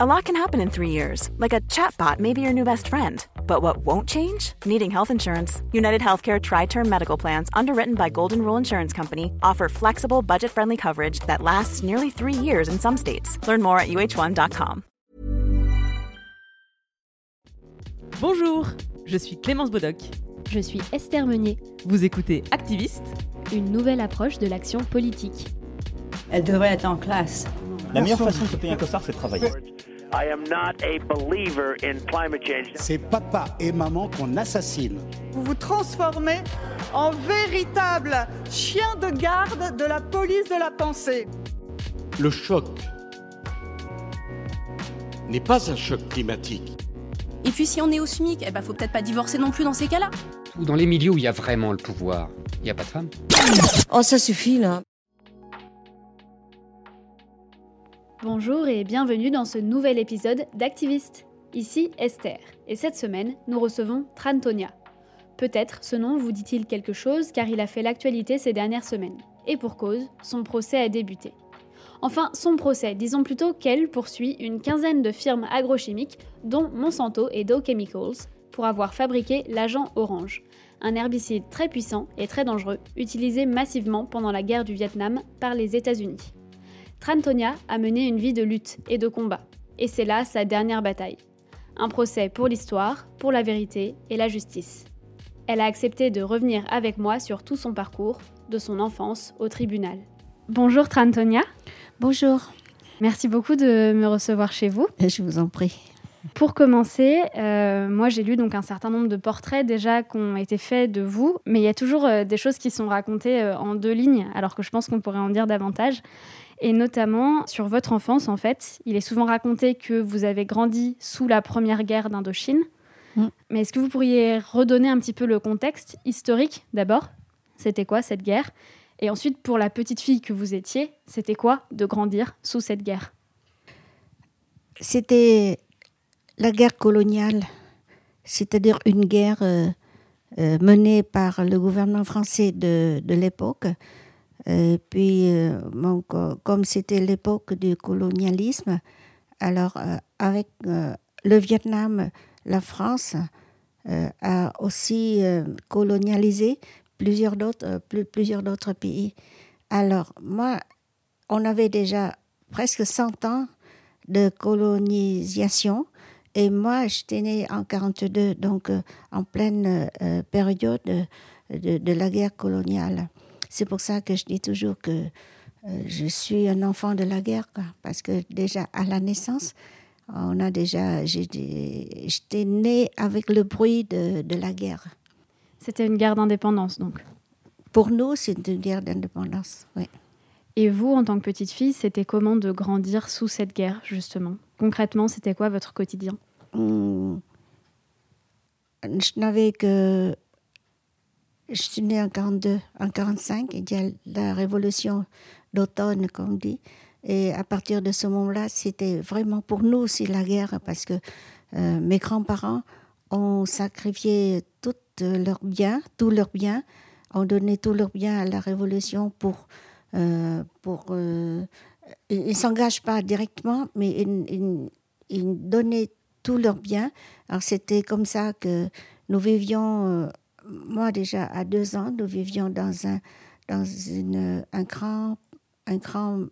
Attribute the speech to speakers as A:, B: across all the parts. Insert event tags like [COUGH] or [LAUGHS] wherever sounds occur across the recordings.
A: A lot can happen in three years, like a chatbot may be your new best friend. But what won't change? Needing health insurance. United Healthcare Tri Term Medical Plans, underwritten by Golden Rule Insurance Company, offer flexible, budget friendly coverage that lasts nearly three years in some states. Learn more at uh1.com.
B: Bonjour, je suis Clémence Bodoc.
C: Je suis Esther Meunier.
B: Vous écoutez Activiste,
C: une nouvelle approche de l'action politique.
D: Elle devrait être en classe.
E: La meilleure façon de se payer un costard, c'est de travailler.
F: I am not a believer in climate change.
G: C'est papa et maman qu'on assassine.
H: Vous vous transformez en véritable chien de garde de la police de la pensée.
G: Le choc n'est pas un choc climatique.
I: Et puis si on est au SMIC, eh ben faut peut-être pas divorcer non plus dans ces cas-là.
J: Dans les milieux où il y a vraiment le pouvoir, il n'y a pas de femmes.
K: Oh ça suffit là.
C: Bonjour et bienvenue dans ce nouvel épisode d'Activiste. Ici Esther, et cette semaine, nous recevons Trantonia. Peut-être ce nom vous dit-il quelque chose car il a fait l'actualité ces dernières semaines. Et pour cause, son procès a débuté. Enfin, son procès, disons plutôt qu'elle poursuit une quinzaine de firmes agrochimiques, dont Monsanto et Dow Chemicals, pour avoir fabriqué l'agent orange, un herbicide très puissant et très dangereux, utilisé massivement pendant la guerre du Vietnam par les États-Unis. Trantonia a mené une vie de lutte et de combat, et c'est là sa dernière bataille. Un procès pour l'histoire, pour la vérité et la justice. Elle a accepté de revenir avec moi sur tout son parcours, de son enfance au tribunal. Bonjour Trantonia.
K: Bonjour.
C: Merci beaucoup de me recevoir chez vous.
K: Je vous en prie.
C: Pour commencer, euh, moi j'ai lu donc un certain nombre de portraits déjà qui ont été faits de vous, mais il y a toujours euh, des choses qui sont racontées euh, en deux lignes, alors que je pense qu'on pourrait en dire davantage. Et notamment sur votre enfance, en fait, il est souvent raconté que vous avez grandi sous la première guerre d'Indochine. Mm. Mais est-ce que vous pourriez redonner un petit peu le contexte historique d'abord? C'était quoi cette guerre? Et ensuite, pour la petite fille que vous étiez, c'était quoi de grandir sous cette guerre?
K: C'était la guerre coloniale, c'est-à-dire une guerre euh, euh, menée par le gouvernement français de, de l'époque et puis, euh, comme c'était l'époque du colonialisme, alors euh, avec euh, le Vietnam, la France a aussi colonialisé plusieurs d'autres, plusieurs d'autres pays. Alors, moi, on avait déjà presque 100 ans de colonisation. Et moi, j'étais née en 42, donc en pleine période de, de, la guerre coloniale. C'est pour ça que je dis toujours que euh, je suis un enfant de la guerre, parce que déjà à la naissance, on a déjà, j'étais née avec le bruit de, de la guerre.
C: C'était une guerre d'indépendance, donc.
K: Pour nous, c'est une guerre d'indépendance, oui.
C: Et vous, en tant que petite fille, c'était comment de grandir sous cette guerre, justement? Concrètement, c'était quoi votre quotidien?
K: Hum, Je n'avais que je suis née en 42, en 45, il y a la révolution d'automne, comme on dit. Et à partir de ce moment-là, c'était vraiment pour nous aussi la guerre, parce que euh, mes grands-parents ont sacrifié tout leurs biens, tous leurs biens, ont donné tous leurs biens à la révolution pour... Euh, pour euh, ils ne s'engagent pas directement, mais ils, ils, donnaient tous leurs biens. Alors c'était comme ça que nous vivions moi déjà à deux ans, nous vivions dans un, dans une, un grand, un grand,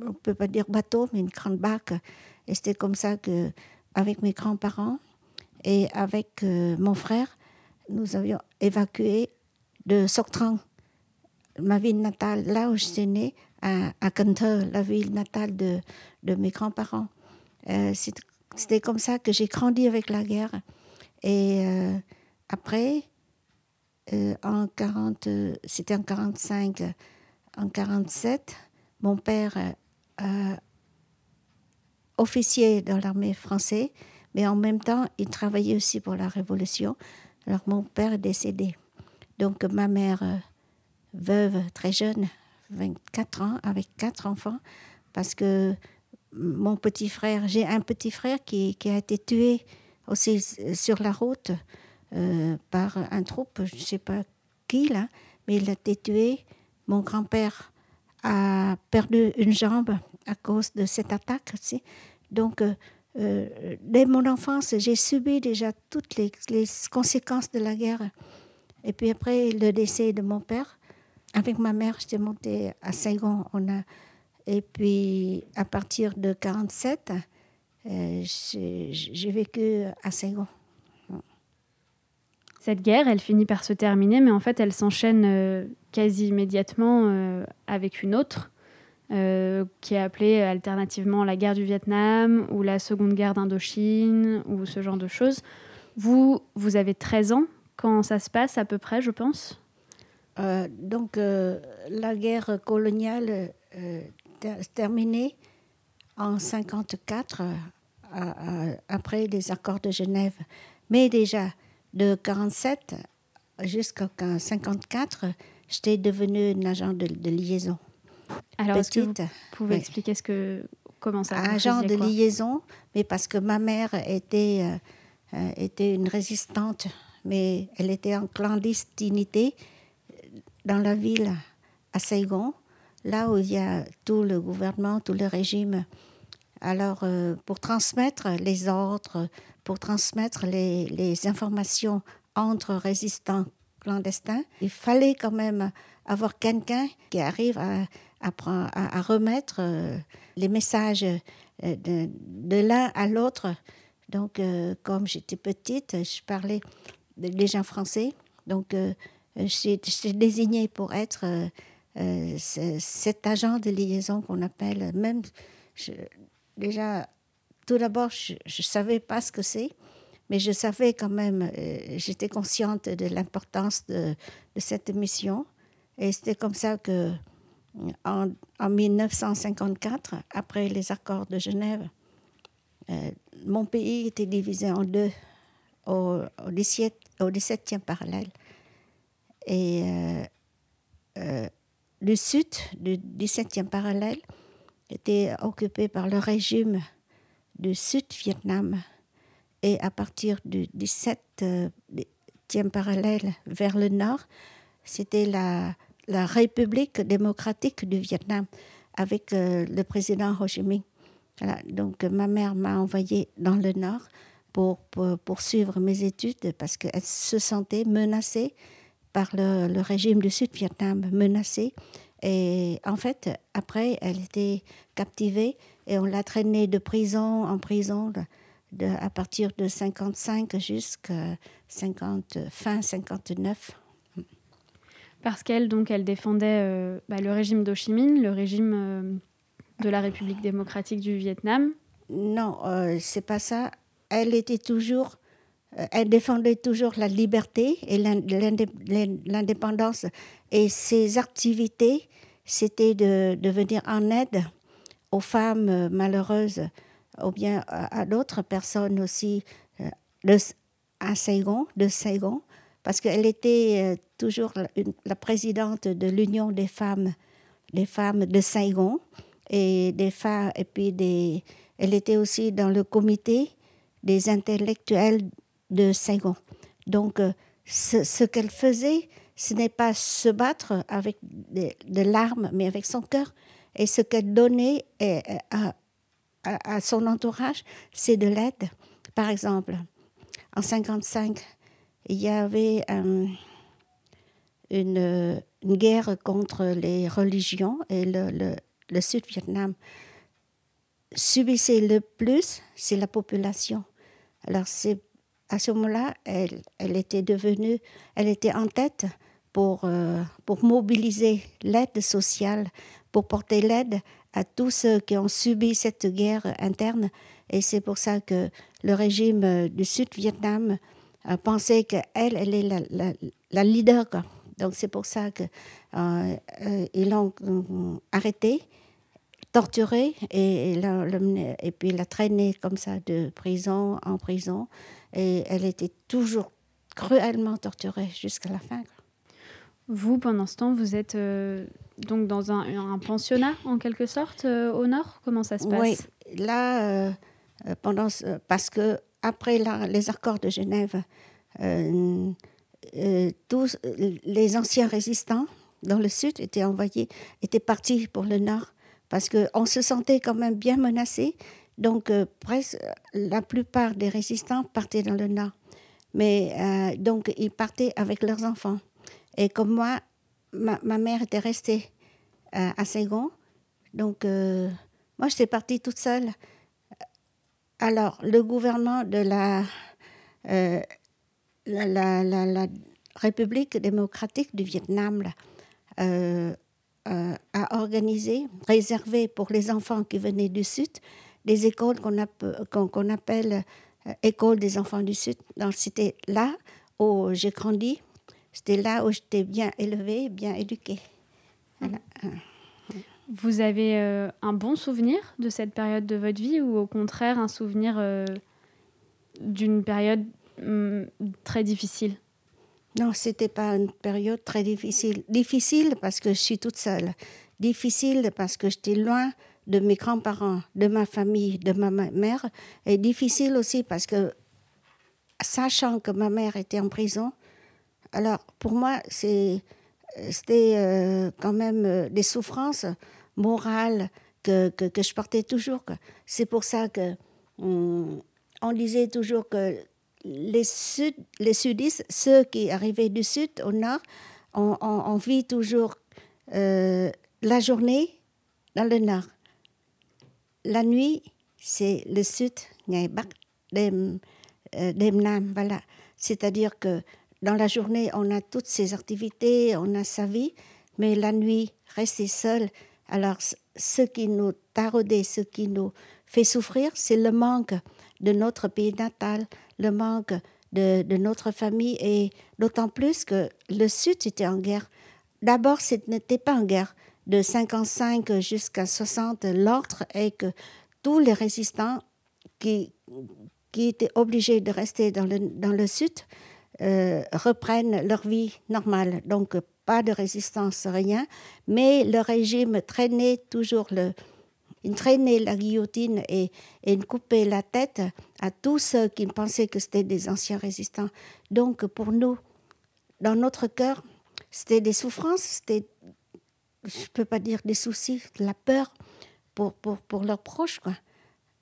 K: on peut pas dire bateau, mais une grande barque. Et c'était comme ça que, avec mes grands-parents et avec euh, mon frère, nous avions évacué de Soctran, ma ville natale, là où je suis née, à, à la ville natale de, de mes grands-parents. Euh, c'était comme ça que j'ai grandi avec la guerre. Et euh, après, euh, en 40, c'était en 45, en 47, mon père euh, officier dans l'armée française, mais en même temps, il travaillait aussi pour la Révolution. Alors mon père est décédé. Donc ma mère, euh, veuve très jeune, 24 ans, avec quatre enfants, parce que mon petit frère, j'ai un petit frère qui, qui, a été tué aussi sur la route euh, par un troupe, je ne sais pas qui là, mais il a été tué. Mon grand-père a perdu une jambe à cause de cette attaque. Donc, dès mon enfance, j'ai subi déjà toutes les, conséquences de la guerre. Et puis après le décès de mon père, avec ma mère, j'étais montée à Saigon. On et puis à partir de 47, j'ai vécu à Saigon.
C: Cette guerre, elle finit par se terminer, mais en fait, elle s'enchaîne euh, quasi immédiatement euh, avec une autre, euh, qui est appelée alternativement la guerre du Vietnam ou la seconde guerre d'Indochine ou ce genre de choses. Vous, vous avez 13 ans quand ça se passe à peu près, je pense?
K: Donc, la guerre coloniale terminée en 54 après les accords de Genève. Mais déjà, de 47 jusqu'à 54, j'étais devenue une agent de, liaison.
C: Alors, est-ce que vous pouvez expliquer ce que, comment ça
K: Agent de liaison, mais parce que ma mère était, euh, euh, était une résistante, mais elle était en clandestinité dans la ville à Saigon, là où il y a tout le gouvernement, tout le régime. Alors, euh, pour transmettre les ordres, pour transmettre les, informations entre résistants clandestins, il fallait quand même avoir quelqu'un qui arrive à, remettre euh, les messages euh, de, l'un à l'autre. Donc, comme j'étais petite, je parlais déjà français. Donc, je suis désignée pour être cet agent de liaison qu'on appelle, même déjà tout d'abord, je ne savais pas ce que c'est, mais je savais quand même, euh, j'étais consciente de l'importance de, cette mission. Et c'était comme ça que, en, 1954, après les accords de Genève, euh, mon pays était divisé en deux au, au, 17, au 17e parallèle. Et euh, le sud du 17e parallèle était occupé par le régime du Sud-Vietnam. Et à partir du 17e euh, parallèle vers le nord, c'était la, République démocratique du Vietnam avec euh, le président Ho Chi Minh. Donc ma mère m'a envoyé dans le nord pour, pour poursuivre mes études parce qu'elle se sentait menacée par le régime du Sud-Vietnam, menacée. Et en fait, après, elle était captivée et on l'a traîné de prison en prison de, à partir de 55 jusqu'à 50, fin 59.
C: Parce qu'elle donc elle défendait euh, bah, le régime d'Ho Chi Minh, le régime euh, de la République démocratique du Vietnam.
K: Non, euh, c'est pas ça. Elle était toujours, elle défendait toujours la liberté et l'indépendance. Et ses activités, c'était de, venir en aide aux femmes euh, malheureuses ou bien à, d'autres personnes aussi euh, de, à Saigon, de Saigon, parce qu'elle était euh, toujours la, présidente de l'Union des femmes, des femmes de Saigon, et des femmes, et puis elle était aussi dans le comité des intellectuels de Saigon. Donc, ce, qu'elle faisait, ce n'est pas se battre avec de larmes, mais avec son cœur. Et ce qu'elle donnait euh, à, son entourage, c'est de l'aide. Par exemple, en 1955, il y avait euh, une, guerre contre les religions et le, le, le Sud-Vietnam subissait le plus, c'est la population. Alors, c'est à ce moment-là, elle, était devenue, elle était en tête pour, euh, pour mobiliser l'aide sociale pour porter l'aide à tous ceux qui ont subi cette guerre interne. Et c'est pour ça que le régime du Sud-Vietnam pensé qu'elle, elle est la, leader. Donc c'est pour ça qu'ils euh, euh, l'ont arrêtée, torturée et, et, et puis la traînée comme ça de prison en prison. Et elle était toujours cruellement torturée jusqu'à la fin.
C: Vous, pendant ce temps, vous êtes euh, donc dans un, pensionnat, en quelque sorte, euh, au nord? Comment ça se passe?
K: Oui, là, euh, pendant, parce que après les accords de Genève, tous les anciens résistants dans le sud étaient envoyés, étaient partis pour le nord, parce qu'on se sentait quand même bien menacé Donc, presque la plupart des résistants partaient dans le nord. Mais donc, ils partaient avec leurs enfants. Et comme moi, ma, ma mère était restée à Ségon. Donc, moi, j'étais partie toute seule. Alors, le gouvernement de la, la, la, la, République démocratique du Vietnam euh, euh, a organisé, réservé pour les enfants qui venaient du Sud, des écoles qu'on appelle euh, écoles des enfants du Sud. Donc, c'était là où j'ai grandi, c'était là où j'étais bien élevée, bien éduquée. Voilà.
C: Vous avez euh, un bon souvenir de cette période de votre vie ou au contraire un souvenir euh, d'une période hum, très difficile?
K: Non, c'était pas une période très difficile. Difficile parce que je suis toute seule. Difficile parce que j'étais loin de mes grands-parents, de ma famille, de ma mère. Et difficile aussi parce que, sachant que ma mère était en prison, alors pour moi, c'était euh, quand même des souffrances morale que, que, je portais toujours. C'est pour ça que on, disait toujours que les, sud, les sudistes, ceux qui arrivaient du sud au nord, on, vit toujours euh, la journée dans le nord. La nuit, c'est le sud, euh, voilà. C'est-à-dire que dans la journée, on a toutes ses activités, on a sa vie, mais la nuit, rester seul, alors, ce qui nous taraudait, ce qui nous fait souffrir, c'est le manque de notre pays natal, le manque de, notre famille, et d'autant plus que le Sud était en guerre. D'abord, ce n'était pas en guerre. De 55 jusqu'à 60, l'ordre est que tous les résistants qui, qui étaient obligés de rester dans le, dans le Sud euh, reprennent leur vie normale. Donc, pas de résistance, rien, mais le régime traînait toujours le, traînait la guillotine et, et coupait la tête à tous ceux qui pensaient que c'était des anciens résistants. Donc pour nous, dans notre cœur, c'était des souffrances, c'était, je ne peux pas dire des soucis, de la peur pour, pour, pour leurs proches. Quoi.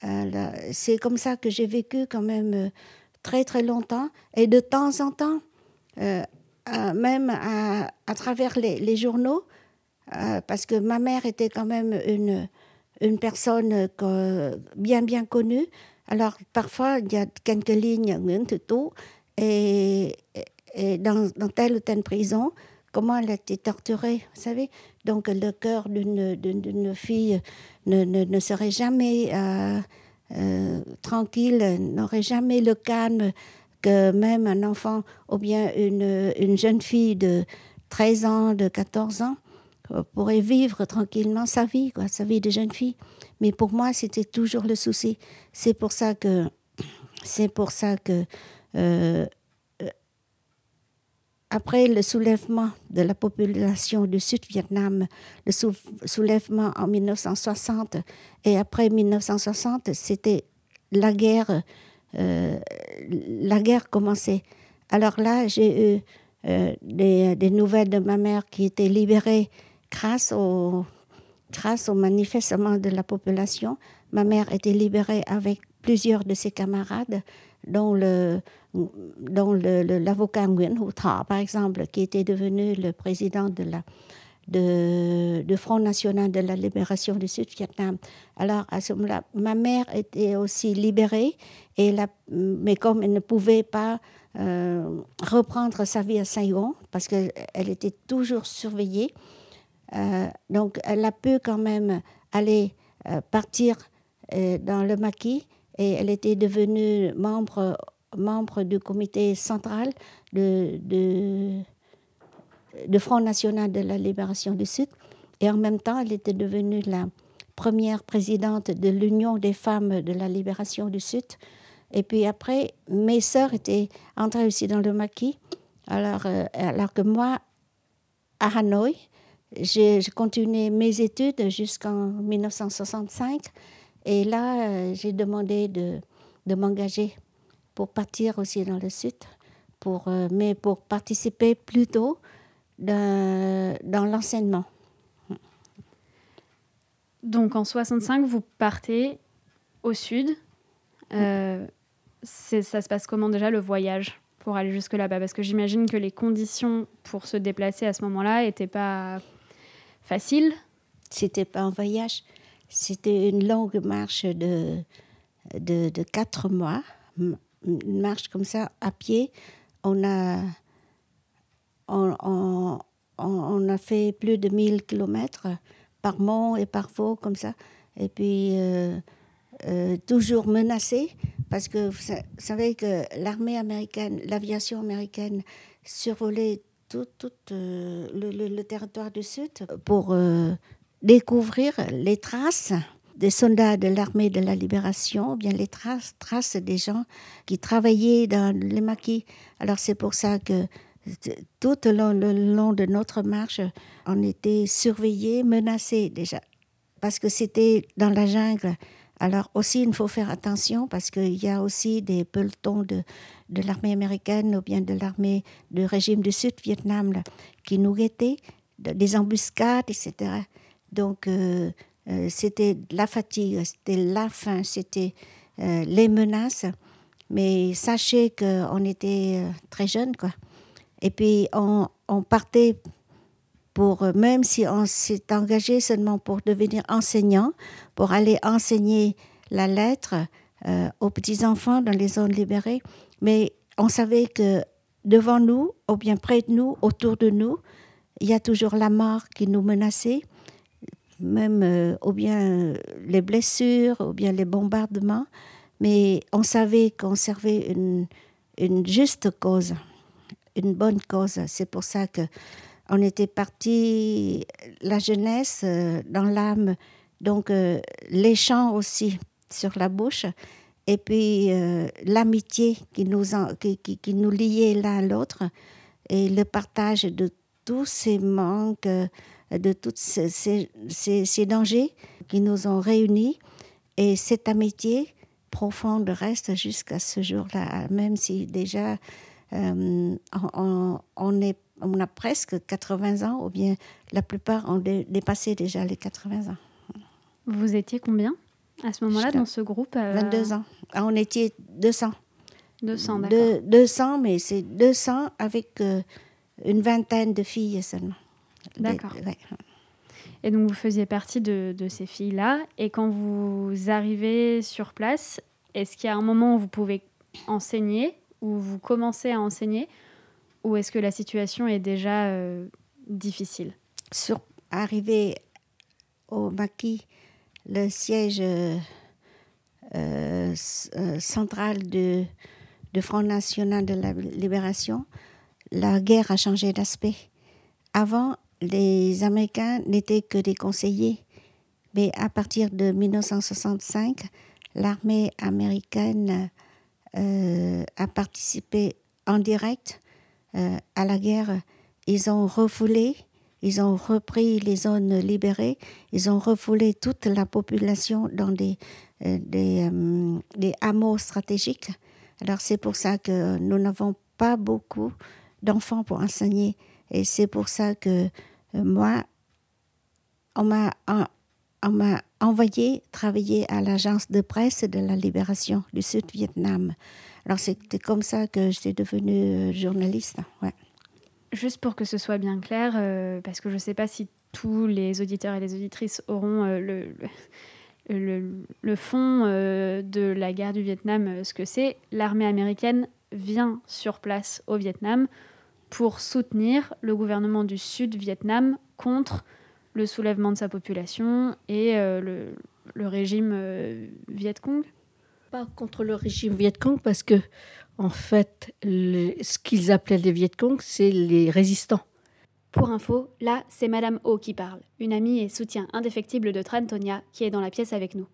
K: Euh, c'est comme ça que j'ai vécu quand même euh, très très longtemps. Et de temps en temps, euh, même à, à travers les, les journaux, parce que ma mère était quand même une, une personne bien bien connue. Alors parfois, il y a quelques lignes Thị et, et dans, dans, telle ou telle prison, comment elle a été torturée, vous savez? Donc le cœur d'une fille ne, ne, serait jamais euh, euh, tranquille, n'aurait jamais le calme que même un enfant ou bien une, une jeune fille de 13 ans, de 14 ans, euh, pourrait vivre tranquillement sa vie, quoi, sa vie de jeune fille. Mais pour moi, c'était toujours le souci. C'est pour ça que, c'est pour ça que, après le soulèvement de la population du Sud-Vietnam, le soulèvement en 1960 et après 1960, c'était la guerre euh, la guerre commençait. Alors là, j'ai eu euh, des, nouvelles de ma mère qui était libérée grâce au, grâce au manifestement de la population. Ma mère était libérée avec plusieurs de ses camarades, dont le l'avocat Nguyen Hou Tha, par exemple, qui était devenu le président de la de, Front National de la Libération du Sud-Vietnam. Alors, à ce moment-là, ma mère était aussi libérée, et la, mais comme elle ne pouvait pas euh, reprendre sa vie à Saigon, parce qu'elle était toujours surveillée, euh, donc elle a pu quand même aller euh, partir dans le maquis, et elle était devenue membre, membre du comité central de, de Front national de la libération du Sud. Et en même temps, elle était devenue la première présidente de l'Union des femmes de la libération du Sud. Et puis après, mes sœurs étaient entrées aussi dans le maquis. Alors, euh, alors que moi, à Hanoï, j'ai continué mes études jusqu'en 1965. Et là, euh, j'ai demandé de, de m'engager pour partir aussi dans le Sud, pour, euh, mais pour participer plus tôt dans l'enseignement.
C: Donc en 65, vous partez au sud. Euh, ça se passe comment déjà le voyage pour aller jusque là-bas? Parce que j'imagine que les conditions pour se déplacer à ce moment-là n'étaient pas faciles.
K: C'était pas un voyage, c'était une longue marche de, de, quatre mois, une marche comme ça à pied. On a, on, on, a fait plus de 1000 kilomètres par mont et par veau comme ça. Et puis, euh, euh, toujours menacé, parce que vous savez que l'armée américaine, l'aviation américaine survolait tout, tout euh, le, territoire du Sud pour découvrir les traces des soldats de l'armée de la libération, bien les traces, traces des gens qui travaillaient dans les maquis. Alors c'est pour ça que tout le long, le long de notre marche, on était surveillés, menacés déjà parce que c'était dans la jungle. Alors aussi, il faut faire attention parce qu'il y a aussi des pelotons de, de l'armée américaine ou bien de l'armée du régime du Sud-Vietnam qui nous guettaient, des embuscades, etc. Donc, euh, euh, c'était la fatigue, c'était la faim, c'était euh, les menaces. Mais sachez qu'on était très jeunes, quoi. Et puis, on, on partait pour, même si on s'est engagé seulement pour devenir enseignant, pour aller enseigner la lettre aux petits-enfants dans les zones libérées, mais on savait que devant nous, ou bien près de nous, autour de nous, il y a toujours la mort qui nous menaçait, même euh, ou bien les blessures, ou bien les bombardements, mais on savait qu'on servait une, juste cause, une bonne cause. C'est pour ça que on était parti, la jeunesse euh, dans l'âme, donc euh, les chants aussi sur la bouche, et puis euh, l'amitié qui nous, qui, qui, nous liait l'un à l'autre, et le partage de tous ces manques, de tous ces, ces, ces, dangers qui nous ont réunis, et cette amitié profonde reste jusqu'à ce jour-là, même si déjà on, on est on a presque 80 ans, ou bien la plupart ont dépassé déjà les 80 ans.
C: Vous étiez combien à ce moment-là dans ce groupe
K: 22 euh, ans. Ah, on était 200.
C: 200, d'accord.
K: 200, mais c'est 200 avec euh, une vingtaine de filles seulement.
C: D'accord. Et donc vous faisiez partie de, de ces filles-là. Et quand vous arrivez sur place, est-ce qu'il y a un moment où vous pouvez enseigner, où vous commencez à enseigner ou est-ce que la situation est déjà euh, difficile?
K: Sur arrivé au maquis, le siège euh, euh, central du, Front National de la Libération, la guerre a changé d'aspect. Avant, les Américains n'étaient que des conseillers, mais à partir de 1965, l'armée américaine a participé en direct euh, à la guerre, ils ont refoulé, ils ont repris les zones libérées, ils ont refoulé toute la population dans des, euh, des, euh, des, hameaux stratégiques. Alors c'est pour ça que nous n'avons pas beaucoup d'enfants pour enseigner. Et c'est pour ça que moi, on m'a on m'a envoyé travailler à l'agence de presse de la libération du Sud-Vietnam. Alors c'était comme ça que j'étais devenue euh, journaliste. Ouais.
C: Juste pour que ce soit bien clair, euh, parce que je ne sais pas si tous les auditeurs et les auditrices auront euh, le, le, le, fond de la guerre du Vietnam, ce que c'est. L'armée américaine vient sur place au Vietnam pour soutenir le gouvernement du Sud-Vietnam contre le soulèvement de sa population et le, le, régime Viet Cong
L: pas contre le régime Viet Cong parce que, en fait, ce qu'ils appelaient les Viet Cong, c'est les résistants.
C: Pour info, là, c'est Madame O qui parle, une amie et soutien indéfectible de Trantonia qui est dans la pièce avec nous.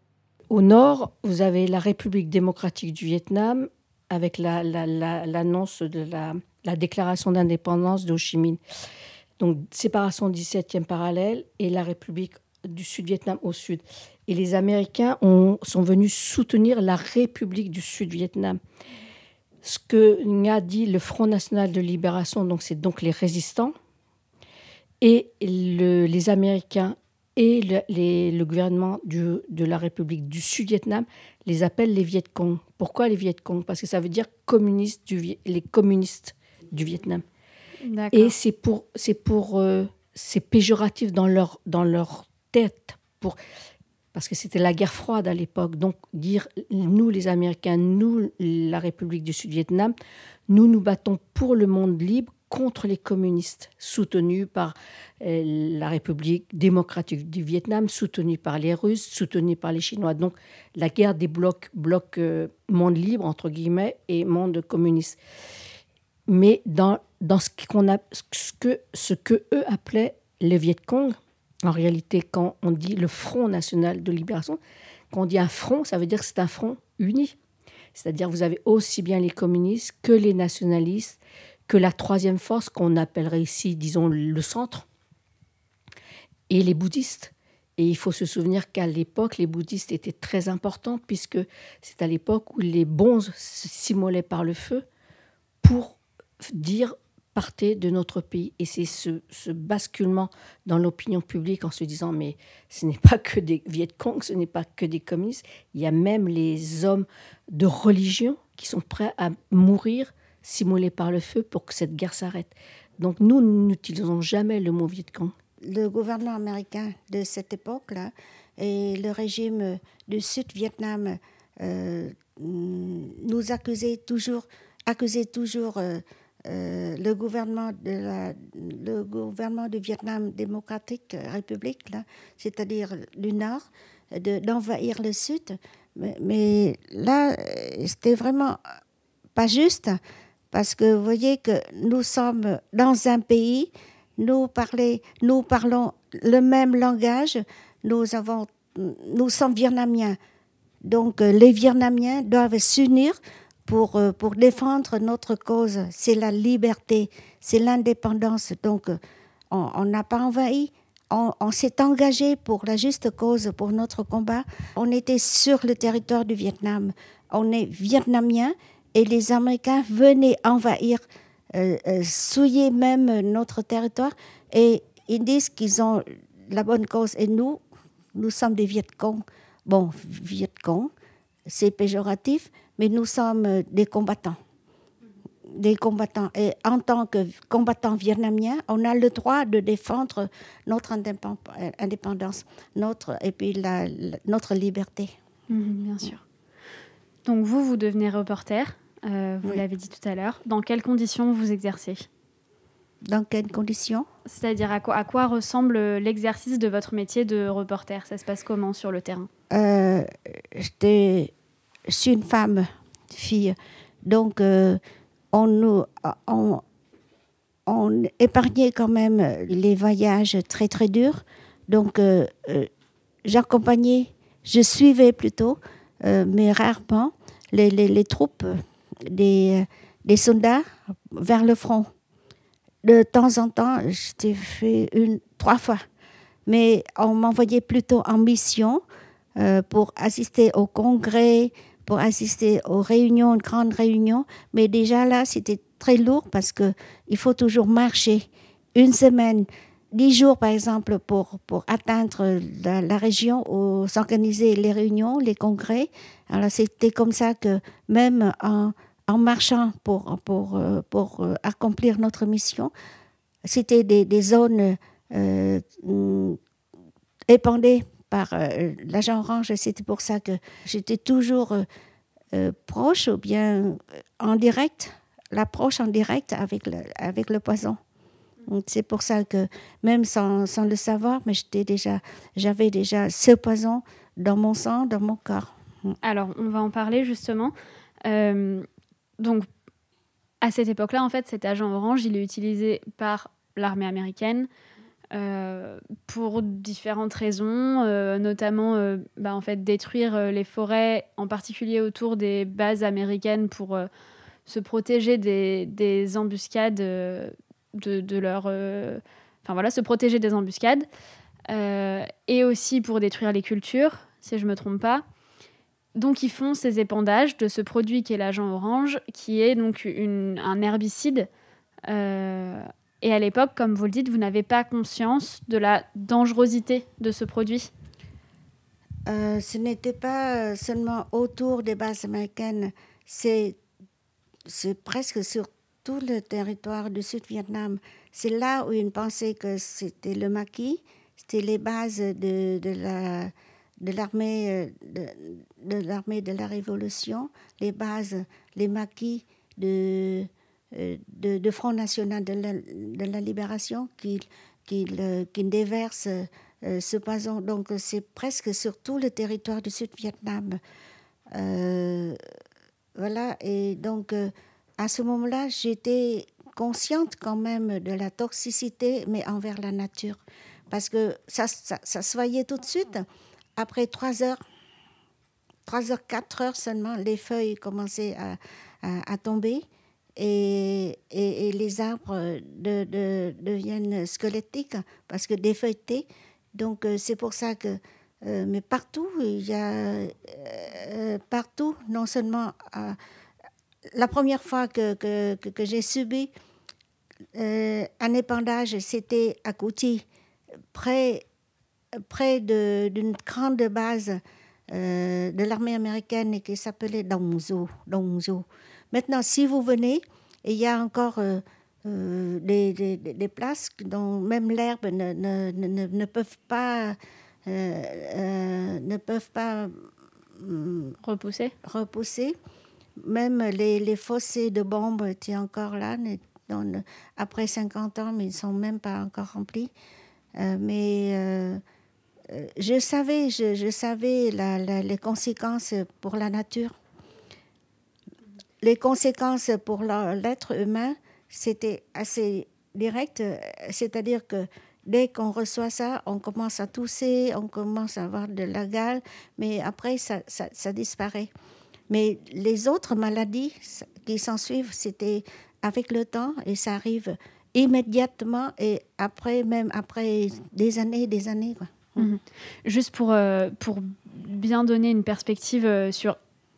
L: Au nord, vous avez la République démocratique du Vietnam avec l'annonce de la, la déclaration d'indépendance de Ho Chi Minh. Donc, séparation 17e parallèle et la République du Sud-Vietnam au sud. Et les Américains ont, sont venus soutenir la République du Sud-Vietnam. Ce que a dit le Front national de libération, donc c'est donc les résistants, et le, les Américains Et le, gouvernement du, de la République du Sud-Vietnam les appelle les Viet Cong. Pourquoi les Viet Cong? Parce que ça veut dire communistes du, les communistes du Vietnam. Et c'est pour, c'est pour, euh, c'est péjoratif dans leur, dans leur tête, pour, parce que c'était la guerre froide à l'époque. Donc dire nous les Américains, nous la République du Sud-Vietnam, nous nous battons pour le monde libre contre les communistes, soutenus par euh, la République démocratique du Vietnam, soutenus par les Russes, soutenus par les Chinois. Donc la guerre des blocs, blocs euh, monde libre, entre guillemets, et monde communiste. Mais dans, dans ce, qu'on a, ce, que, ce que eux appelaient le Viet Cong, en réalité, quand on dit le Front national de libération, quand on dit un front, ça veut dire que c'est un front uni. C'est-à-dire vous avez aussi bien les communistes que les nationalistes, que la troisième force qu'on appellerait ici, disons, le centre, et les bouddhistes. Et il faut se souvenir qu'à l'époque, les bouddhistes étaient très importants, puisque c'est à l'époque où les bons s'immolaient par le feu pour dire partez de notre pays. Et c'est ce, basculement dans l'opinion publique en se disant mais ce n'est pas que des Viet Cong, ce n'est pas que des communistes, il y a même les hommes de religion qui sont prêts à mourir simulé par le feu pour que cette guerre s'arrête. Donc nous n'utilisons jamais le mot Viet Cong.
K: Le gouvernement américain de cette époque-là et le régime du Sud-Vietnam euh, nous accusaient toujours, accusaient toujours euh, euh, le, gouvernement de la, le gouvernement du Vietnam démocratique république, c'est-à-dire du Nord, d'envahir le Sud. Mais, là, c'était vraiment pas juste parce que vous voyez que nous sommes dans un pays, nous, nous parlons le même langage, nous, avons, nous sommes vietnamiens. Donc euh, les Vietnamiens doivent s'unir pour, euh, pour défendre notre cause. C'est la liberté, c'est l'indépendance. Donc on n'a pas envahi, on, s'est engagé pour la juste cause, pour notre combat. On était sur le territoire du Vietnam. On est vietnamien et les Américains venaient envahir, euh, euh, souiller même notre territoire. Et ils disent qu'ils ont la bonne cause. Et nous, nous sommes des Viet Cong. Bon, Viet Cong, c'est péjoratif, mais nous sommes des combattants. Des combattants. Et en tant que combattants vietnamiens, on a le droit de défendre notre indépendance, notre, et puis la, notre liberté.
C: Mmh, bien sûr. Donc vous, vous devenez reporter, euh, vous oui. l'avez dit tout à l'heure. Dans quelles conditions vous exercez?
K: Dans quelles conditions?
C: C'est-à-dire à quoi, à quoi ressemble l'exercice de votre métier de reporter? Ça se passe comment sur le terrain?
K: Euh, Je suis une femme, fille. Donc euh, on nous... On, épargnait quand même les voyages très très durs. Donc euh, j'accompagnais, je suivais plutôt, mais rarement, les, les, les troupes des, des, soldats vers le front. De temps en temps, j'étais fait une, trois fois. Mais on m'envoyait plutôt en mission euh, pour assister au congrès, pour assister aux réunions, une grande réunion. Mais déjà là, c'était très lourd parce qu'il faut toujours marcher une semaine, dix jours par exemple, pour, pour atteindre la, région où s'organisaient les réunions, les congrès. Alors c'était comme ça que même en en marchant pour, pour, pour accomplir notre mission. C'était des, des, zones euh, épandées par euh, l'agent orange. C'était pour ça que j'étais toujours euh, proche ou bien en direct, l'approche en direct avec le, poison. C'est pour ça que même sans, le savoir, mais j'étais déjà, j'avais déjà ce poison dans mon sang, dans mon corps.
C: Alors, on va en parler justement. Euh, donc, à cette époque-là, en fait, cet agent orange, il est utilisé par l'armée américaine euh, pour différentes raisons, euh, notamment euh, bah, en fait, détruire les forêts, en particulier autour des bases américaines pour se protéger des, des embuscades de, de leur... Enfin voilà, se protéger des embuscades. et aussi pour détruire les cultures, si je ne me trompe pas. Donc ils font ces épandages de ce produit qui est l'agent orange, qui est donc une, un herbicide Et à l'époque, comme vous le dites, vous n'avez pas conscience de la dangerosité de ce produit?
K: Euh, Ce n'était pas seulement autour des bases américaines, c'est presque sur tout le territoire du Sud-Vietnam. C'est là où ils pensaient que c'était le maquis, c'était les bases de, de la de de, de l'armée de la Révolution, les bases, les maquis de, de, de Front National de la, de la Libération qui, déverse euh, ce poison. Donc c'est presque sur tout le territoire du Sud-Vietnam. Euh, voilà, et donc euh, à ce moment-là, j'étais consciente quand même de la toxicité, mais envers la nature. Parce que ça, ça, ça se voyait tout de suite. Après trois heures, trois heures, quatre heures seulement, les feuilles commençaient à, à tomber et, et, les arbres de, de, deviennent squelettiques parce que défeuilletés. Donc euh, c'est pour ça que, euh, mais partout, il y a euh, partout, non seulement la première fois que, que, que, j'ai subi euh, un épandage, c'était à Kouti, près, près d'une grande base euh, de l'armée américaine qui s'appelait Dongzhou. Maintenant, si vous venez, il y a encore euh, euh, des, des, des, places dont même l'herbe ne, ne, ne, ne, peuvent pas, ne peuvent pas
C: repousser.
K: repousser. Même les, les fossés de bombes étaient encore là, après 50 ans, mais ils ne sont même pas encore remplis. Euh, mais euh, je savais, je, je savais la, la, les conséquences pour la nature. Les conséquences pour l'être humain, c'était assez direct, c'est-à-dire que dès qu'on reçoit ça, on commence à tousser, on commence à avoir de la gale, mais après, ça, ça, ça disparaît. Mais les autres maladies qui s'en suivent, c'était avec le temps et ça arrive immédiatement et après, même après des années et des années. Quoi.
C: Mmh. Juste pour, euh, pour bien donner une perspective euh, sur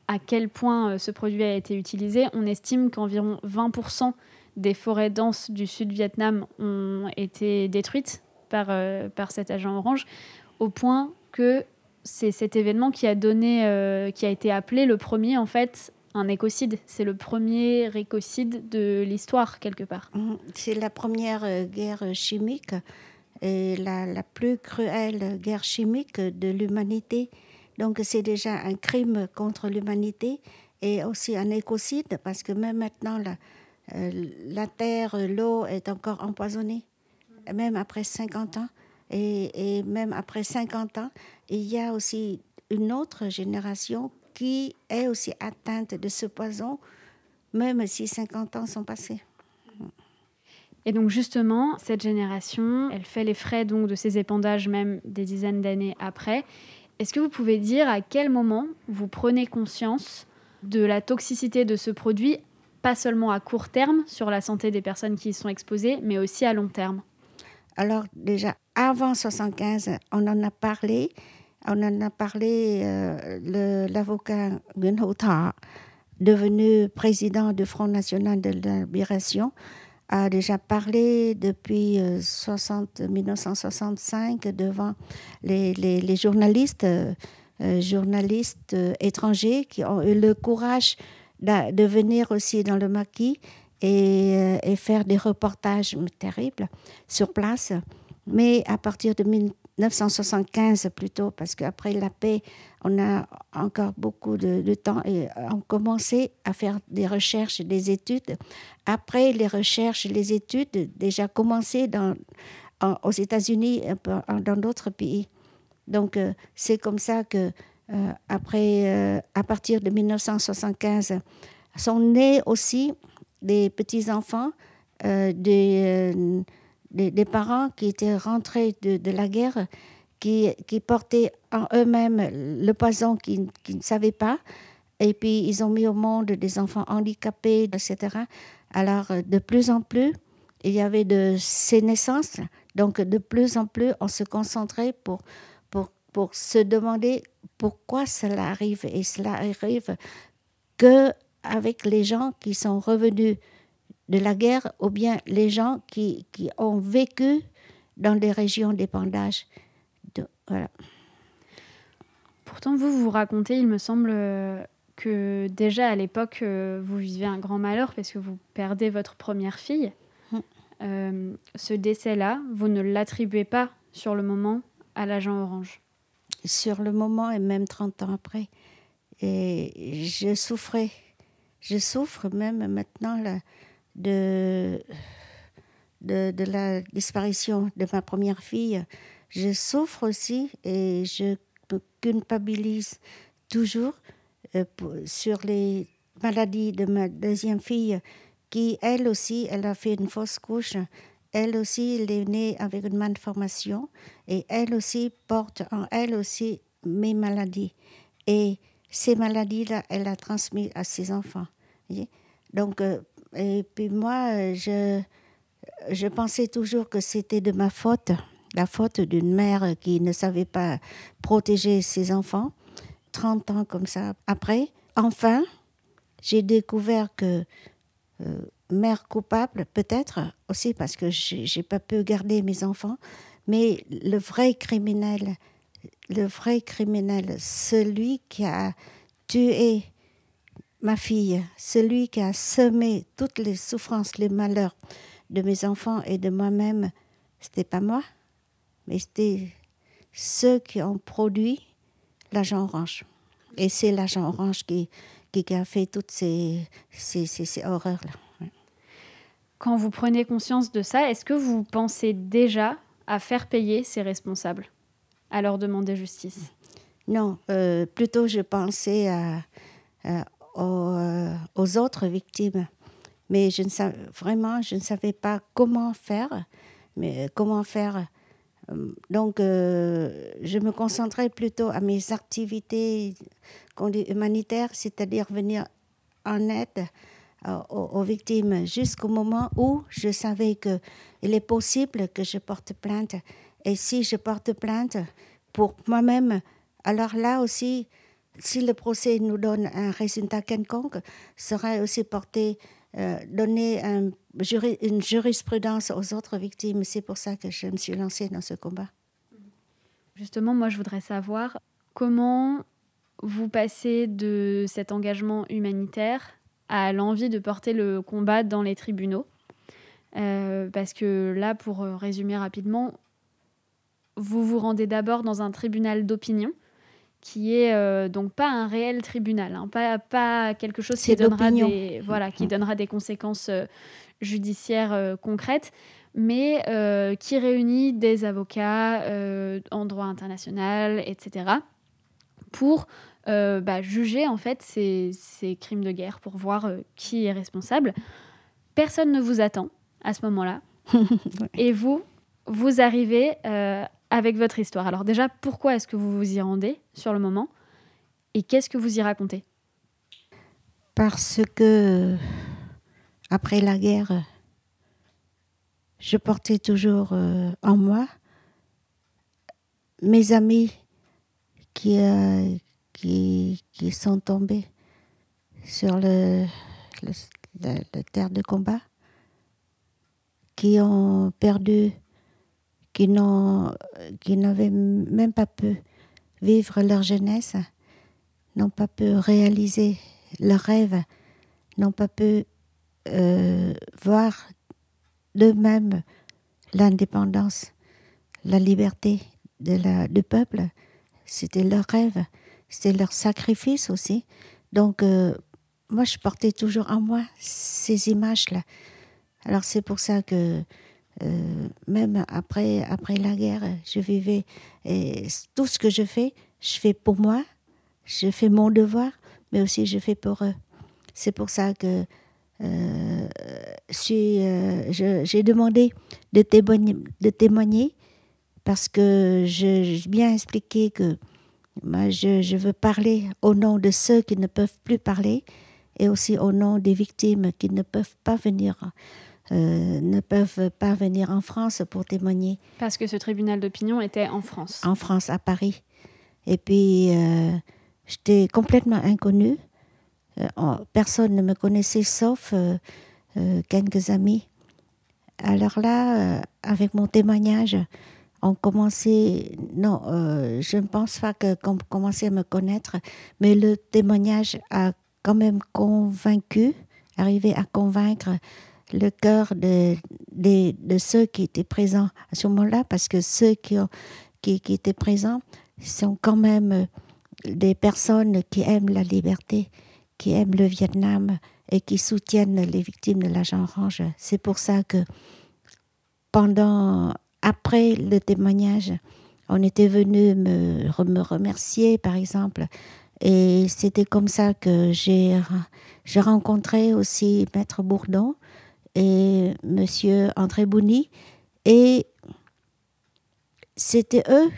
C: à quel point euh, ce produit a été utilisé, on estime qu'environ 20% des forêts denses du sud-Vietnam ont été détruites par, euh, par cet agent orange, au point que c'est cet événement qui a donné, euh, qui a été appelé le premier en fait un écocide. C'est le premier écocide de l'histoire quelque part.
K: C'est la première guerre chimique et la, la plus cruelle guerre chimique de l'humanité. Donc c'est déjà un crime contre l'humanité et aussi un écocide parce que même maintenant la, euh, terre, l'eau est encore empoisonnée, même après 50 ans. Et, et, même après 50 ans, il y a aussi une autre génération qui est aussi atteinte de ce poison, même si 50 ans sont passés.
C: Et donc justement, cette génération, elle fait les frais donc de ces épandages même des dizaines d'années après. Est-ce que vous pouvez dire à quel moment vous prenez conscience de la toxicité de ce produit, pas seulement à court terme sur la santé des personnes qui y sont exposées, mais aussi à long terme?
K: Alors déjà, avant 75, on en a parlé. On en a parlé, euh, l'avocat Nguyen Ho devenu président du Front National de la a déjà parlé depuis 60, 1965 devant les, journalistes, euh, euh, étrangers qui ont eu le courage de, venir aussi dans le maquis et, euh, et, faire des reportages terribles sur place. Mais à partir de 1975 plutôt, parce qu'après la paix, on a encore beaucoup de, temps et on commençait à faire des recherches, des études. Après les recherches, les études, déjà commencé dans, aux États-Unis et dans d'autres pays. Donc euh, c'est comme ça que euh, après, euh, à partir de 1975, sont nés aussi des petits-enfants des, des, parents qui étaient rentrés de, la guerre, qui, portaient en eux-mêmes le poison qu'ils qu ne savaient pas. Et puis, ils ont mis au monde des enfants handicapés, etc. Alors, de plus en plus, il y avait de ces naissances. Donc, de plus en plus, on se concentrait pour, pour, pour se demander pourquoi cela arrive. Et cela arrive que avec les gens qui sont revenus de la guerre ou bien les gens qui, qui ont vécu dans des régions d'épandage. Voilà.
C: Pourtant, vous, vous racontez, il me semble, euh, que déjà à l'époque, euh, vous vivez un grand malheur parce que vous perdez votre première fille.
K: Mm.
C: Euh, ce décès-là, vous ne l'attribuez pas sur le moment à l'agent orange
K: Sur le moment et même 30 ans après. Et je souffrais. Je souffre même maintenant là, de, de, la disparition de ma première fille. Je souffre aussi et je me culpabilise toujours euh, sur les maladies de ma deuxième fille qui, elle aussi, elle a fait une fausse couche. Elle aussi, elle est née avec une malformation et elle aussi porte en elle aussi mes maladies. Et ces maladies-là, elle a transmis à ses enfants. Donc, euh, et puis moi, je, je pensais toujours que c'était de ma faute, la faute d'une mère qui ne savait pas protéger ses enfants. 30 ans comme ça après, enfin, j'ai découvert que euh, mère coupable, peut-être aussi parce que j'ai pas pu garder mes enfants, mais le vrai criminel, le vrai criminel, celui qui a tué ma fille, celui qui a semé toutes les souffrances, les malheurs de mes enfants et de moi-même, c'était pas moi, mais c'était ceux qui ont produit l'agent orange. Et c'est l'agent orange qui, qui, a fait toutes ces, ces, ces, ces horreurs-là.
C: Quand vous prenez conscience de ça, est-ce que vous pensez déjà à faire payer ces responsables, à leur demander justice?
K: Non, euh, plutôt je pensais à, à- aux, euh, aux autres victimes. Mais je ne savais, vraiment, je ne savais pas comment faire. Mais comment faire Euh, Donc, euh, je me concentrais plutôt à mes activités humanitaires, c'est-à-dire venir en aide aux, aux victimes jusqu'au moment où je savais que il est possible que je porte plainte. Et si je porte plainte pour moi-même, alors là aussi, si le procès nous donne un résultat quelconque, serait aussi porté, euh, donner une jurisprudence aux autres victimes. C'est pour ça que je me suis lancée dans ce combat.
C: Justement, moi, je voudrais savoir comment vous passez de cet engagement humanitaire à l'envie de porter le combat dans les tribunaux. Euh, parce que là, pour résumer rapidement, vous vous rendez d'abord dans un tribunal d'opinion qui est euh, donc pas un réel tribunal, hein, pas, pas quelque chose qui donnera, des, voilà, qui donnera des conséquences euh, judiciaires euh, concrètes, mais qui réunit des avocats en droit international, etc., pour bah, juger en fait ces, ces crimes de guerre, pour voir qui est responsable. Personne ne vous attend à ce moment-là, [LAUGHS] et vous, vous arrivez avec votre histoire. Alors déjà, pourquoi est-ce que vous vous y rendez sur le moment Et qu'est-ce que vous y racontez?
K: Parce que, après la guerre, je portais toujours euh, en moi mes amis qui, euh, qui, qui sont tombés sur le, terre de combat, qui ont perdu, qui n'avaient même pas pu vivre leur jeunesse, n'ont pas pu réaliser leurs rêves, n'ont pas pu euh, voir d'eux-mêmes l'indépendance, la liberté de la, du peuple. C'était leur rêve, c'était leur sacrifice aussi. Donc, euh, moi, je portais toujours en moi ces images-là. Alors, c'est pour ça que euh, même après, après la guerre, je vivais. Tout ce que je fais, je fais pour moi, je fais mon devoir, mais aussi je fais pour eux. C'est pour ça que euh, euh, j'ai demandé de témoigner, parce que j'ai bien expliqué que moi, je veux parler au nom de ceux qui ne peuvent plus parler et aussi au nom des victimes qui ne peuvent pas venir, euh, ne peuvent pas venir en France pour témoigner
C: Parce que ce tribunal d'opinion était en France.
K: en France, à Paris. Et puis, euh, j'étais complètement inconnue. Euh, personne ne me connaissait sauf quelques amis. Alors là, avec mon témoignage, on commençait, non, je ne pense pas qu'on commençait à me connaître, mais le témoignage a quand même convaincu, arrivé à convaincre le cœur de, de, ceux qui étaient présents à ce moment-là, parce que ceux qui, qui, qui, étaient présents sont quand même des personnes qui aiment la liberté, qui aiment le Vietnam et qui soutiennent les victimes de l'agent orange. C'est pour ça que pendant, après le témoignage, on était venu me, me remercier, par exemple, et c'était comme ça que j'ai rencontré aussi Maître Bourdon et Monsieur André Bouni. Et c'était eux,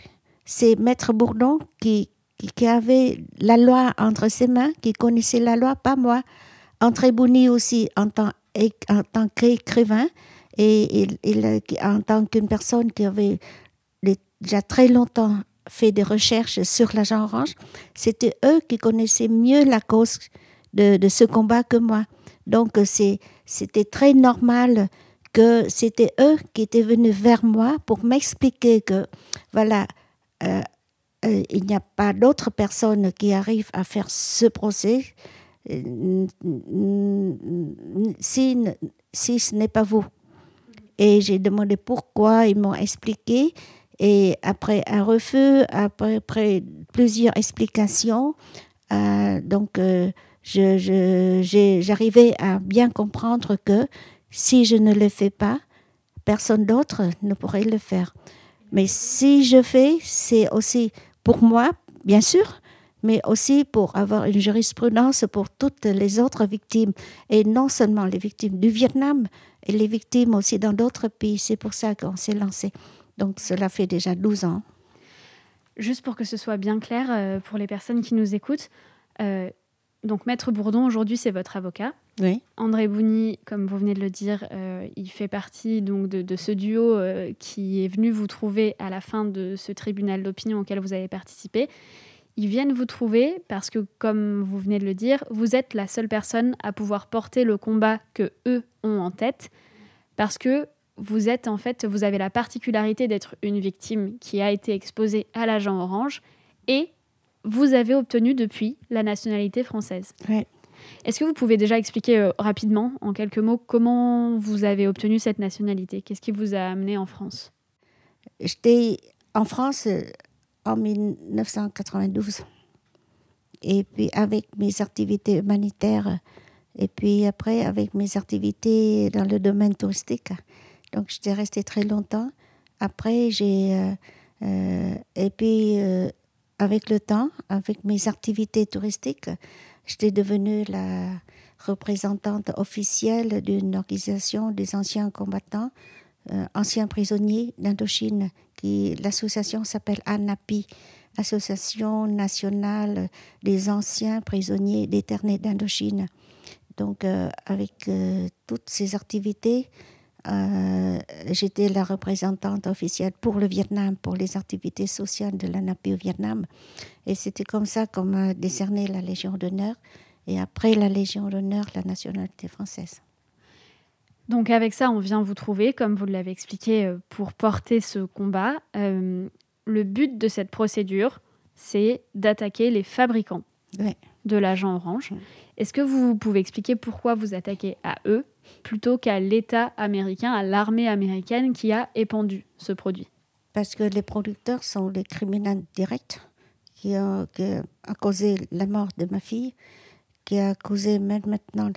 K: c'est Maître Bourdon qui, qui, avait la loi entre ses mains, qui connaissait la loi, pas moi. André Bouni aussi en tant, en tant qu'écrivain et en tant qu'une personne qui avait déjà très longtemps fait des recherches sur l'agent orange, c'était eux qui connaissaient mieux la cause de, de ce combat que moi. Donc c'était très normal que c'était eux qui étaient venus vers moi pour m'expliquer que voilà, euh, euh, il n'y a pas d'autres personnes qui arrivent à faire ce procès si, si ce n'est pas vous. Et j'ai demandé pourquoi, ils m'ont expliqué et après un refus, après, plusieurs explications, euh, donc j'arrivais à bien comprendre que si je ne le fais pas, personne d'autre ne pourrait le faire. Mais si je fais, c'est aussi pour moi, bien sûr, mais aussi pour avoir une jurisprudence pour toutes les autres victimes, et non seulement les victimes du Vietnam, et les victimes aussi dans d'autres pays. C'est pour ça qu'on s'est lancé. Donc cela fait déjà 12 ans.
C: Juste pour que ce soit bien clair euh, pour les personnes qui nous écoutent, euh, donc Maître Bourdon, aujourd'hui, c'est votre avocat.
K: Oui.
C: André Bouni, comme vous venez de le dire, euh, il fait partie donc de, ce duo qui est venu vous trouver à la fin de ce tribunal d'opinion auquel vous avez participé. Ils viennent vous trouver parce que, comme vous venez de le dire, vous êtes la seule personne à pouvoir porter le combat que eux ont en tête, parce que vous êtes en fait, vous avez la particularité d'être une victime qui a été exposée à l'agent orange et vous avez obtenu depuis la nationalité française. Est-ce que vous pouvez déjà expliquer euh, rapidement, en quelques mots, comment vous avez obtenu cette nationalité? Qu'est-ce qui vous a amené en France?
K: J'étais en France euh, en 1992. Et puis avec mes activités humanitaires, et puis après avec mes activités dans le domaine touristique. Donc, j'étais restée très longtemps. Après, j'ai. Euh, euh, et puis, avec le temps, avec mes activités touristiques, j'étais devenue la représentante officielle d'une organisation des anciens combattants, anciens prisonniers d'Indochine, l'association s'appelle ANAPI, Association nationale des anciens prisonniers déternés d'Indochine. Donc, avec toutes ces activités, euh, j'étais la représentante officielle pour le Vietnam, pour les activités sociales de l'ANAPI au Vietnam. Et c'était comme ça qu'on m'a décerné la Légion d'honneur. Et après la Légion d'honneur, la nationalité française.
C: Donc avec ça, on vient vous trouver, comme vous l'avez expliqué, euh, pour porter ce combat. Euh, le but de cette procédure, c'est d'attaquer les fabricants de l'agent orange. Est-ce que vous pouvez expliquer pourquoi vous attaquez à eux plutôt qu'à l'État américain, à l'armée américaine qui a épandu ce produit?
K: Parce que les producteurs sont les criminels directs qui ont, causé la mort de ma fille, qui a causé même maintenant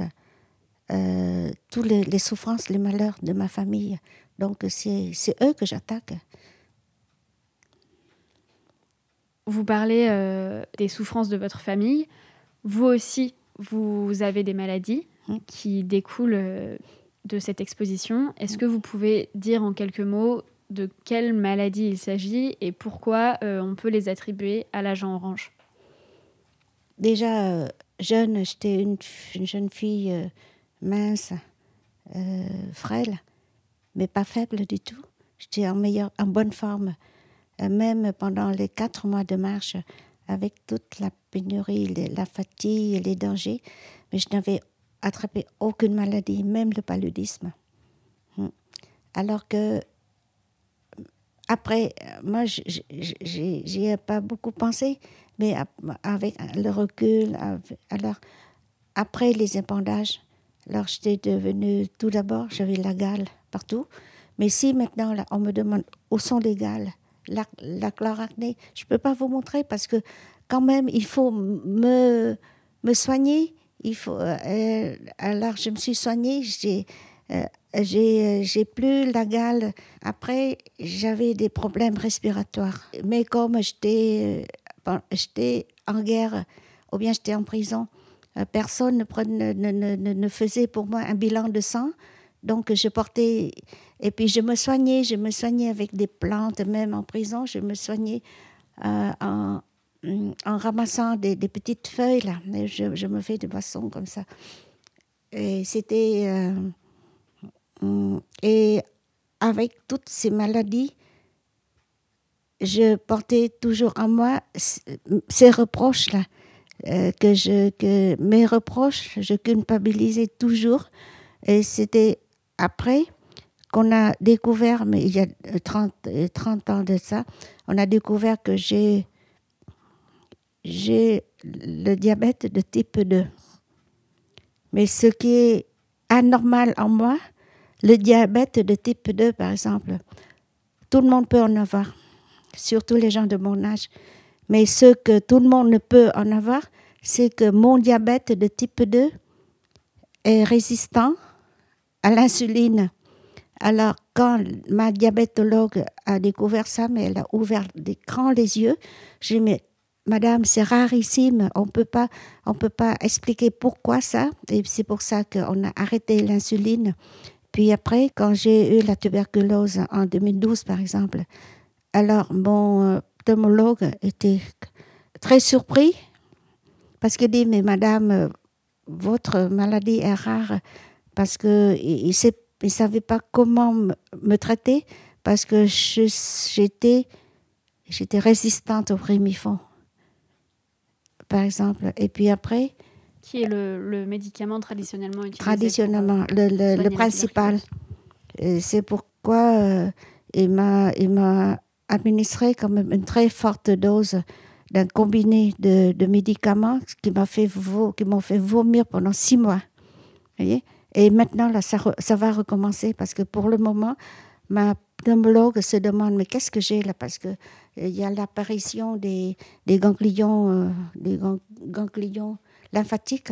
K: euh, toutes les, souffrances, les malheurs de ma famille. Donc c'est eux que j'attaque.
C: Vous parlez euh, des souffrances de votre famille. Vous aussi, vous avez des maladies. Hein, qui découle euh, de cette exposition. Est-ce que vous pouvez dire en quelques mots de quelle maladie il s'agit et pourquoi euh, on peut les attribuer à l'agent orange?
K: Déjà, euh, jeune, j'étais une, jeune fille mince, frêle, mais pas faible du tout. J'étais en, meilleure, en bonne forme, même pendant les quatre mois de marche, avec toute la pénurie, la fatigue, les dangers. Mais je n'avais attrapé aucune maladie, même le paludisme. Hmm. Alors que, après, moi, j'y ai pas beaucoup pensé, mais avec le recul, alors, après les épandages, alors j'étais devenue, tout d'abord, j'avais la gale partout. Mais si maintenant, on me demande où sont les gales, la, la chloracné, je ne peux pas vous montrer parce que quand même, il faut me, me soigner. Il faut, euh, alors, je me suis soignée, j'ai, euh, j'ai, j'ai plus la gale. Après, j'avais des problèmes respiratoires. Mais comme j'étais, euh, j'étais en guerre ou bien j'étais en prison, personne ne, ne, ne, ne, faisait pour moi un bilan de sang. Donc, je portais. Et puis, je me soignais. Je me soignais avec des plantes, même en prison. Je me soignais en, en ramassant des, petites feuilles, là, je, me fais des boissons comme ça. Et c'était. Euh, mm, et avec toutes ces maladies, je portais toujours en moi ces reproches-là. Euh, que que mes reproches, je culpabilisais toujours. Et c'était après qu'on a découvert, mais il y a 30, 30 ans de ça, on a découvert que j'ai j'ai le diabète de type 2. Mais ce qui est anormal en moi, le diabète de type 2, par exemple, tout le monde peut en avoir, surtout les gens de mon âge. Mais ce que tout le monde ne peut en avoir, c'est que mon diabète de type 2 est résistant à l'insuline. Alors, quand ma diabétologue a découvert ça, mais elle a ouvert des grands les yeux, j'ai dit, Madame, c'est rarissime. On peut pas, on peut pas expliquer pourquoi ça. Et c'est pour ça qu'on a arrêté l'insuline. Puis après, quand j'ai eu la tuberculose en 2012, par exemple, alors mon pneumologue euh, était très surpris parce qu'il dit mais Madame, votre maladie est rare parce que il, ne savait pas comment me traiter parce que j'étais j'étais résistante au primifond par exemple. Et puis après.
C: Qui est le, médicament traditionnellement utilisé
K: Traditionnellement, le, le, principal. C'est pourquoi euh, il m'a administré quand même une très forte dose d'un combiné de, de, médicaments qui m'a fait, m'ont fait vomir pendant six mois. Voyez? Et maintenant, là, ça, va recommencer parce que pour le moment, ma pneumologue se demande mais qu'est-ce que j'ai là? Parce que il y a l'apparition des, euh, ganglions lymphatiques.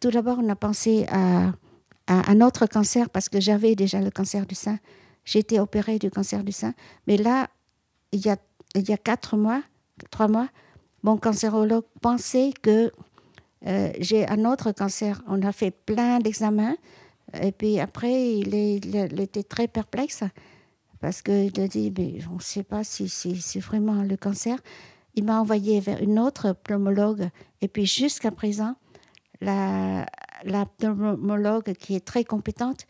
K: Tout d'abord, on a pensé à, à, un autre cancer parce que j'avais déjà le cancer du sein. J'ai été opérée du cancer du sein. Mais là, il y a, il y a quatre mois, trois mois, mon cancérologue pensait que euh, j'ai un autre cancer. On a fait plein d'examens. Et puis après, il, était très perplexe parce qu'il a dit, mais on ne sait pas si c'est vraiment le cancer. Il m'a envoyé vers une autre pneumologue. Et puis jusqu'à présent, la, la pneumologue qui est très compétente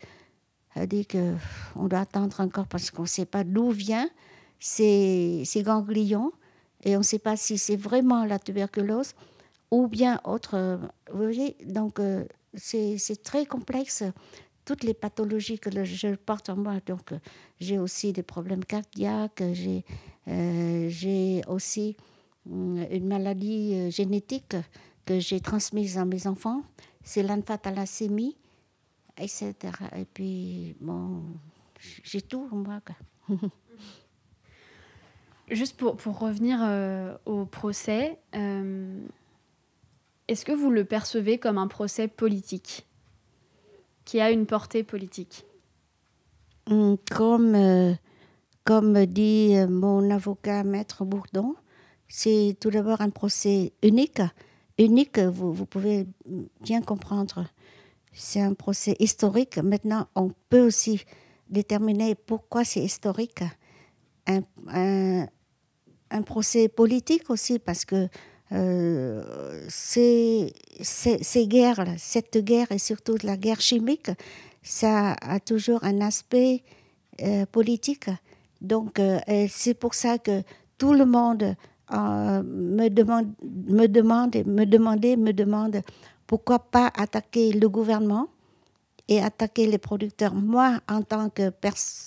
K: a dit qu'on doit attendre encore parce qu'on ne sait pas d'où vient ces, ces ganglions et on ne sait pas si c'est vraiment la tuberculose ou bien autre. Vous voyez, donc euh, c'est très complexe toutes les pathologies que je porte en moi. Donc, euh, j'ai aussi des problèmes cardiaques, j'ai euh, aussi hum, une maladie euh, génétique que j'ai transmise à mes enfants, c'est l'anphathalassémie, etc. Et puis, bon, j'ai tout en moi. [LAUGHS]
C: Juste pour, pour revenir au procès, est-ce que vous le percevez comme un procès politique qui a une portée politique?
K: Hum, Comme, euh, comme dit euh, mon avocat Maître Bourdon, c'est tout d'abord un procès unique. Unique, vous, pouvez bien comprendre. C'est un procès historique. Maintenant, on peut aussi déterminer pourquoi c'est historique. Un, procès politique aussi, parce que euh, ces, guerres, cette guerre et surtout la guerre chimique, ça a toujours un aspect euh, politique. Donc, euh, c'est pour ça que tout le monde me, demande, me demande, me demandait, me demande pourquoi pas attaquer le gouvernement et attaquer les producteurs Moi, en tant que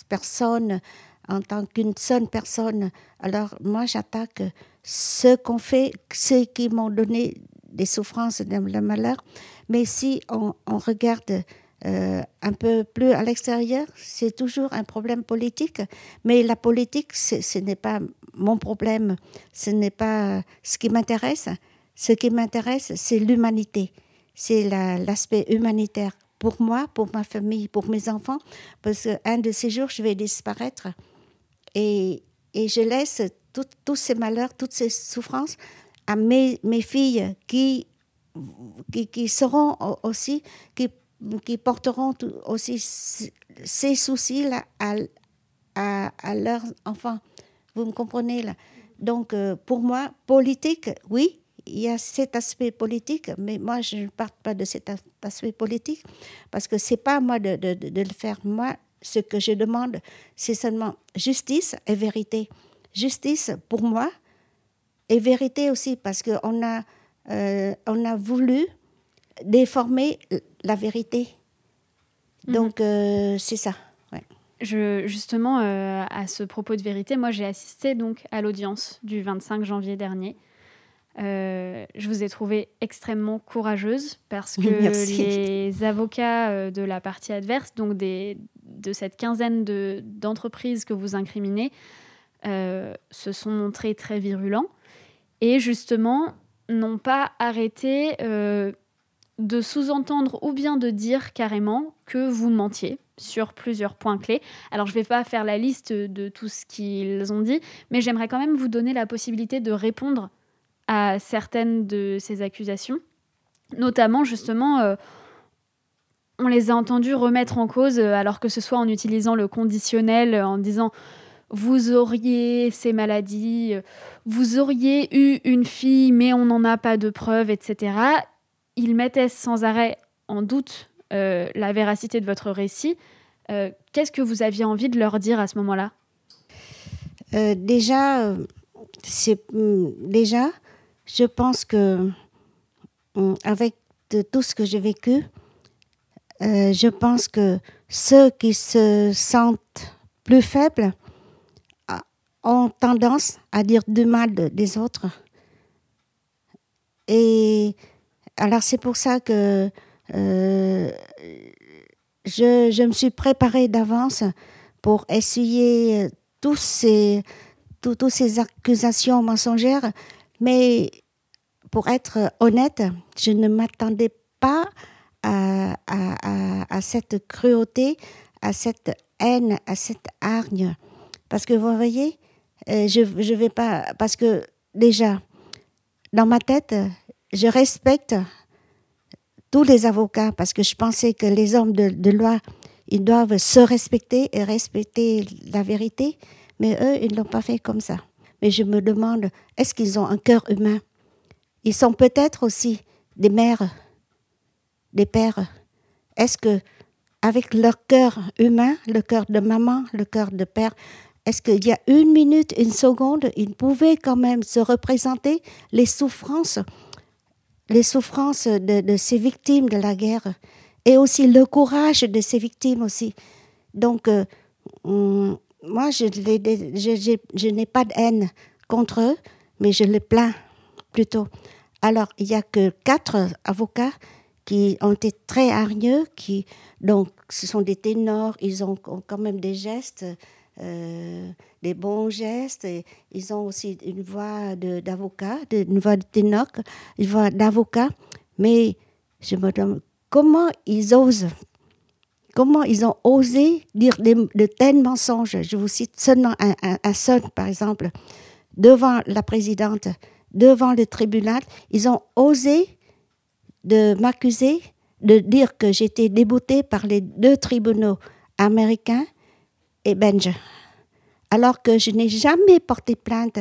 K: personne, en tant qu'une seule personne, alors moi, j'attaque ce qu'on fait, ceux qui m'ont donné des souffrances, le malheur. Mais si on, regarde euh, un peu plus à l'extérieur, c'est toujours un problème politique. Mais la politique, ce n'est pas mon problème, ce n'est pas ce qui m'intéresse. Ce qui m'intéresse, c'est l'humanité, c'est l'aspect humanitaire pour moi, pour ma famille, pour mes enfants, parce qu'un de ces jours, je vais disparaître et, et je laisse tous ces malheurs, toutes ces souffrances à mes, filles qui, qui, seront aussi, qui, qui porteront aussi ces soucis-là à, à, leurs enfants. Vous me comprenez là? Donc, euh, pour moi, politique, oui, il y a cet aspect politique, mais moi, je ne parle pas de cet aspect politique parce que ce n'est pas à moi de, de, de, le faire. Moi, ce que je demande, c'est seulement justice et vérité. Justice pour moi et vérité aussi parce qu'on a, euh, on a voulu déformer la vérité. Mhm. Donc, euh, c'est ça.
C: Je, justement, euh, à ce propos de vérité, moi j'ai assisté donc à l'audience du 25 janvier dernier. Euh, je vous ai trouvé extrêmement courageuse parce que les avocats de la partie adverse, donc des, de cette quinzaine d'entreprises que vous incriminez, se sont montrés très virulents et justement n'ont pas arrêté de sous-entendre ou bien de dire carrément que vous mentiez sur plusieurs points clés. Alors je ne vais pas faire la liste de tout ce qu'ils ont dit, mais j'aimerais quand même vous donner la possibilité de répondre à certaines de ces accusations. Notamment, justement, euh, on les a entendus remettre en cause, euh, alors que ce soit en utilisant le conditionnel, en disant vous auriez ces maladies, vous auriez eu une fille, mais on n'en a pas de preuves, etc. Ils mettaient sans arrêt en doute euh, la véracité de votre récit. Qu'est-ce que vous aviez envie de leur dire à ce moment-là?
K: Déjà, c'est hmm, déjà je pense que hum, avec tout ce que j'ai vécu, euh, je pense que ceux qui se sentent plus faibles ont tendance à dire du mal des autres. Et alors c'est pour ça que euh, je, je, me suis préparée d'avance pour essayer tous ces, toutes ces accusations mensongères mais pour être honnête, je ne m'attendais pas à, cette cruauté, à cette haine, à cette hargne. Parce que vous voyez, euh, je ne vais pas. Parce que déjà, dans ma tête, je respecte tous les avocats parce que je pensais que les hommes de, loi, ils doivent se respecter et respecter la vérité, mais eux, ils ne l'ont pas fait comme ça mais je me demande, est-ce qu'ils ont un cœur humain? Ils sont peut-être aussi des mères, des pères. Est-ce que, avec leur cœur humain, le cœur de maman, le cœur de père, est-ce qu'il y a une minute, une seconde, ils pouvaient quand même se représenter les souffrances, les souffrances de, ces victimes de la guerre et aussi le courage de ces victimes aussi. Donc, euh, moi, je, je, n'ai pas de haine contre eux, mais je les plains plutôt. Alors, il n'y a que quatre avocats qui ont été très hargneux, qui, donc, ce sont des ténors, ils ont, quand même des gestes, euh, des bons gestes, ils ont aussi une voix d'avocat, une voix de ténor, une voix d'avocat, mais je me demande comment ils osent comment ils ont osé dire de tels mensonges? Je vous cite seulement un, seul, par exemple, devant la présidente, devant le tribunal, ils ont osé de m'accuser de dire que j'étais déboutée par les deux tribunaux américains et belges, alors que je n'ai jamais porté plainte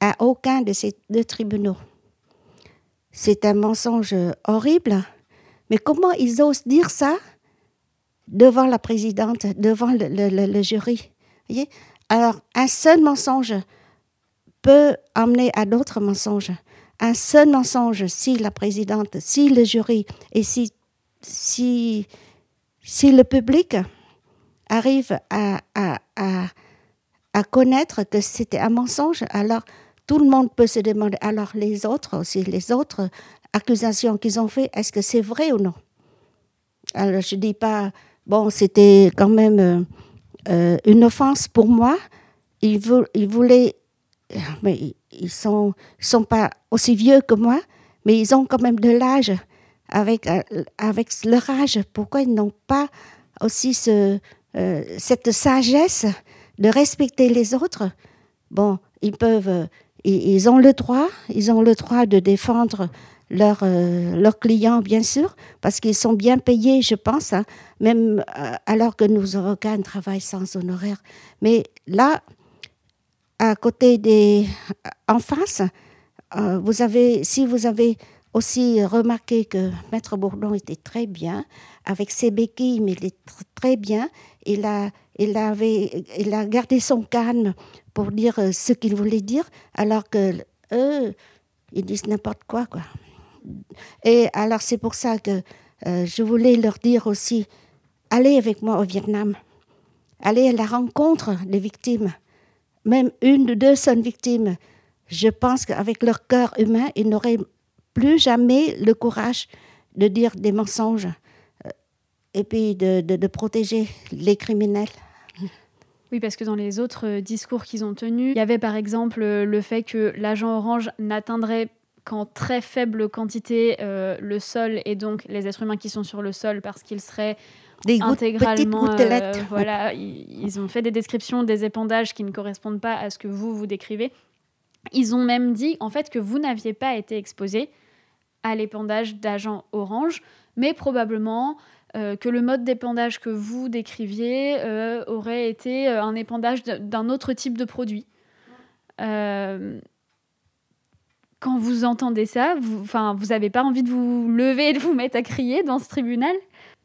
K: à aucun de ces deux tribunaux. C'est un mensonge horrible, mais comment ils osent dire ça devant la présidente, devant le, jury. Voyez? Alors, un seul mensonge peut amener à d'autres mensonges. un seul mensonge, si la présidente, si le jury et si, si, si le public arrive à, à, à, connaître que c'était un mensonge, alors tout le monde peut se demander, alors les autres aussi, les autres accusations qu'ils ont fait, est-ce que c'est vrai ou non? Alors je ne dis pas, bon, c'était quand même euh, euh, une offense pour moi. Ils, ils voulaient, mais ils sont, sont pas aussi vieux que moi, mais ils ont quand même de l'âge avec, euh, avec leur âge. Pourquoi ils n'ont pas aussi ce, euh, cette sagesse de respecter les autres Bon, ils peuvent, ils, ils, ont le droit, ils ont le droit de défendre leurs euh, leurs clients, bien sûr, parce qu'ils sont bien payés, je pense, hein, même euh, alors que nos avocats travaillent sans honoraires. Mais là, à côté des, en face, euh, vous avez, si vous avez aussi remarqué que Maître Bourdon était très bien, avec ses béquilles, mais il est très bien. Il a, il, avait, il a gardé son calme pour dire ce qu'il voulait dire, alors que eux, ils disent n'importe quoi, quoi. Et alors c'est pour ça que euh, je voulais leur dire aussi, allez avec moi au Vietnam, allez à la rencontre des victimes, même une ou deux seules victimes. Je pense qu'avec leur cœur humain, ils n'auraient plus jamais le courage de dire des mensonges euh, et puis de, de, de protéger les criminels.
C: Oui, parce que dans les autres discours qu'ils ont tenus, il y avait par exemple le fait que l'agent orange n'atteindrait qu'en très faible quantité euh, le sol et donc les êtres humains qui sont sur le sol parce qu'ils seraient
K: des
C: intégralement
K: euh,
C: voilà ils, ils, ont fait des descriptions des épandages qui ne correspondent pas à ce que vous vous décrivez ils ont même dit en fait que vous n'aviez pas été exposé à l'épandage d'agents orange mais probablement euh, que le mode d'épandage que vous décriviez euh, aurait été un épandage d'un autre type de produit euh, quand vous entendez ça, vous, n'avez pas envie de vous lever et de vous mettre à crier dans ce tribunal?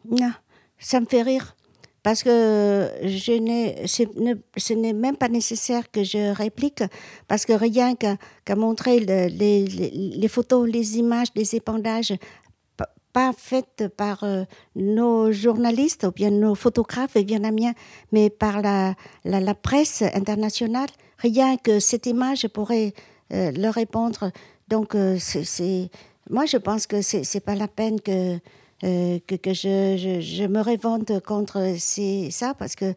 K: Non, ça me fait rire. Parce que je ce n'est même pas nécessaire que je réplique, parce que rien qu'à qu montrer le, les, les, les, photos, les images des épandages, pas faites par euh, nos journalistes ou bien nos photographes vietnamiens, mais par la, la, presse internationale, rien que cette image pourrait euh, leur répondre. Donc, euh, c'est, moi, je pense que c'est, c'est pas la peine que, que, je, je, me révolte contre ces, ça, parce que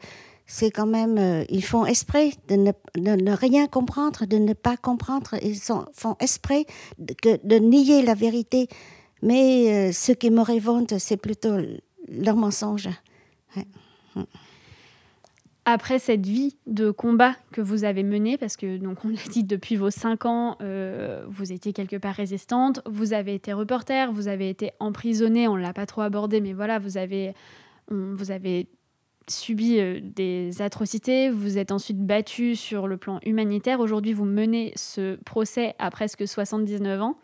K: c'est quand même, ils font esprit de ne, de ne, rien comprendre, de ne pas comprendre, ils font esprit de, de nier la vérité. Mais euh, ce qui me révolte, c'est plutôt leur mensonge.
C: Après cette vie de combat que vous avez menée, parce que donc on l'a dit depuis vos cinq ans, euh, vous étiez quelque part résistante, vous avez été reporter, vous avez été emprisonnée, on l'a pas trop abordé, mais voilà, vous avez, subi euh, des atrocités, vous êtes ensuite battu sur le plan humanitaire. Aujourd'hui, vous menez ce procès à presque 79 ans.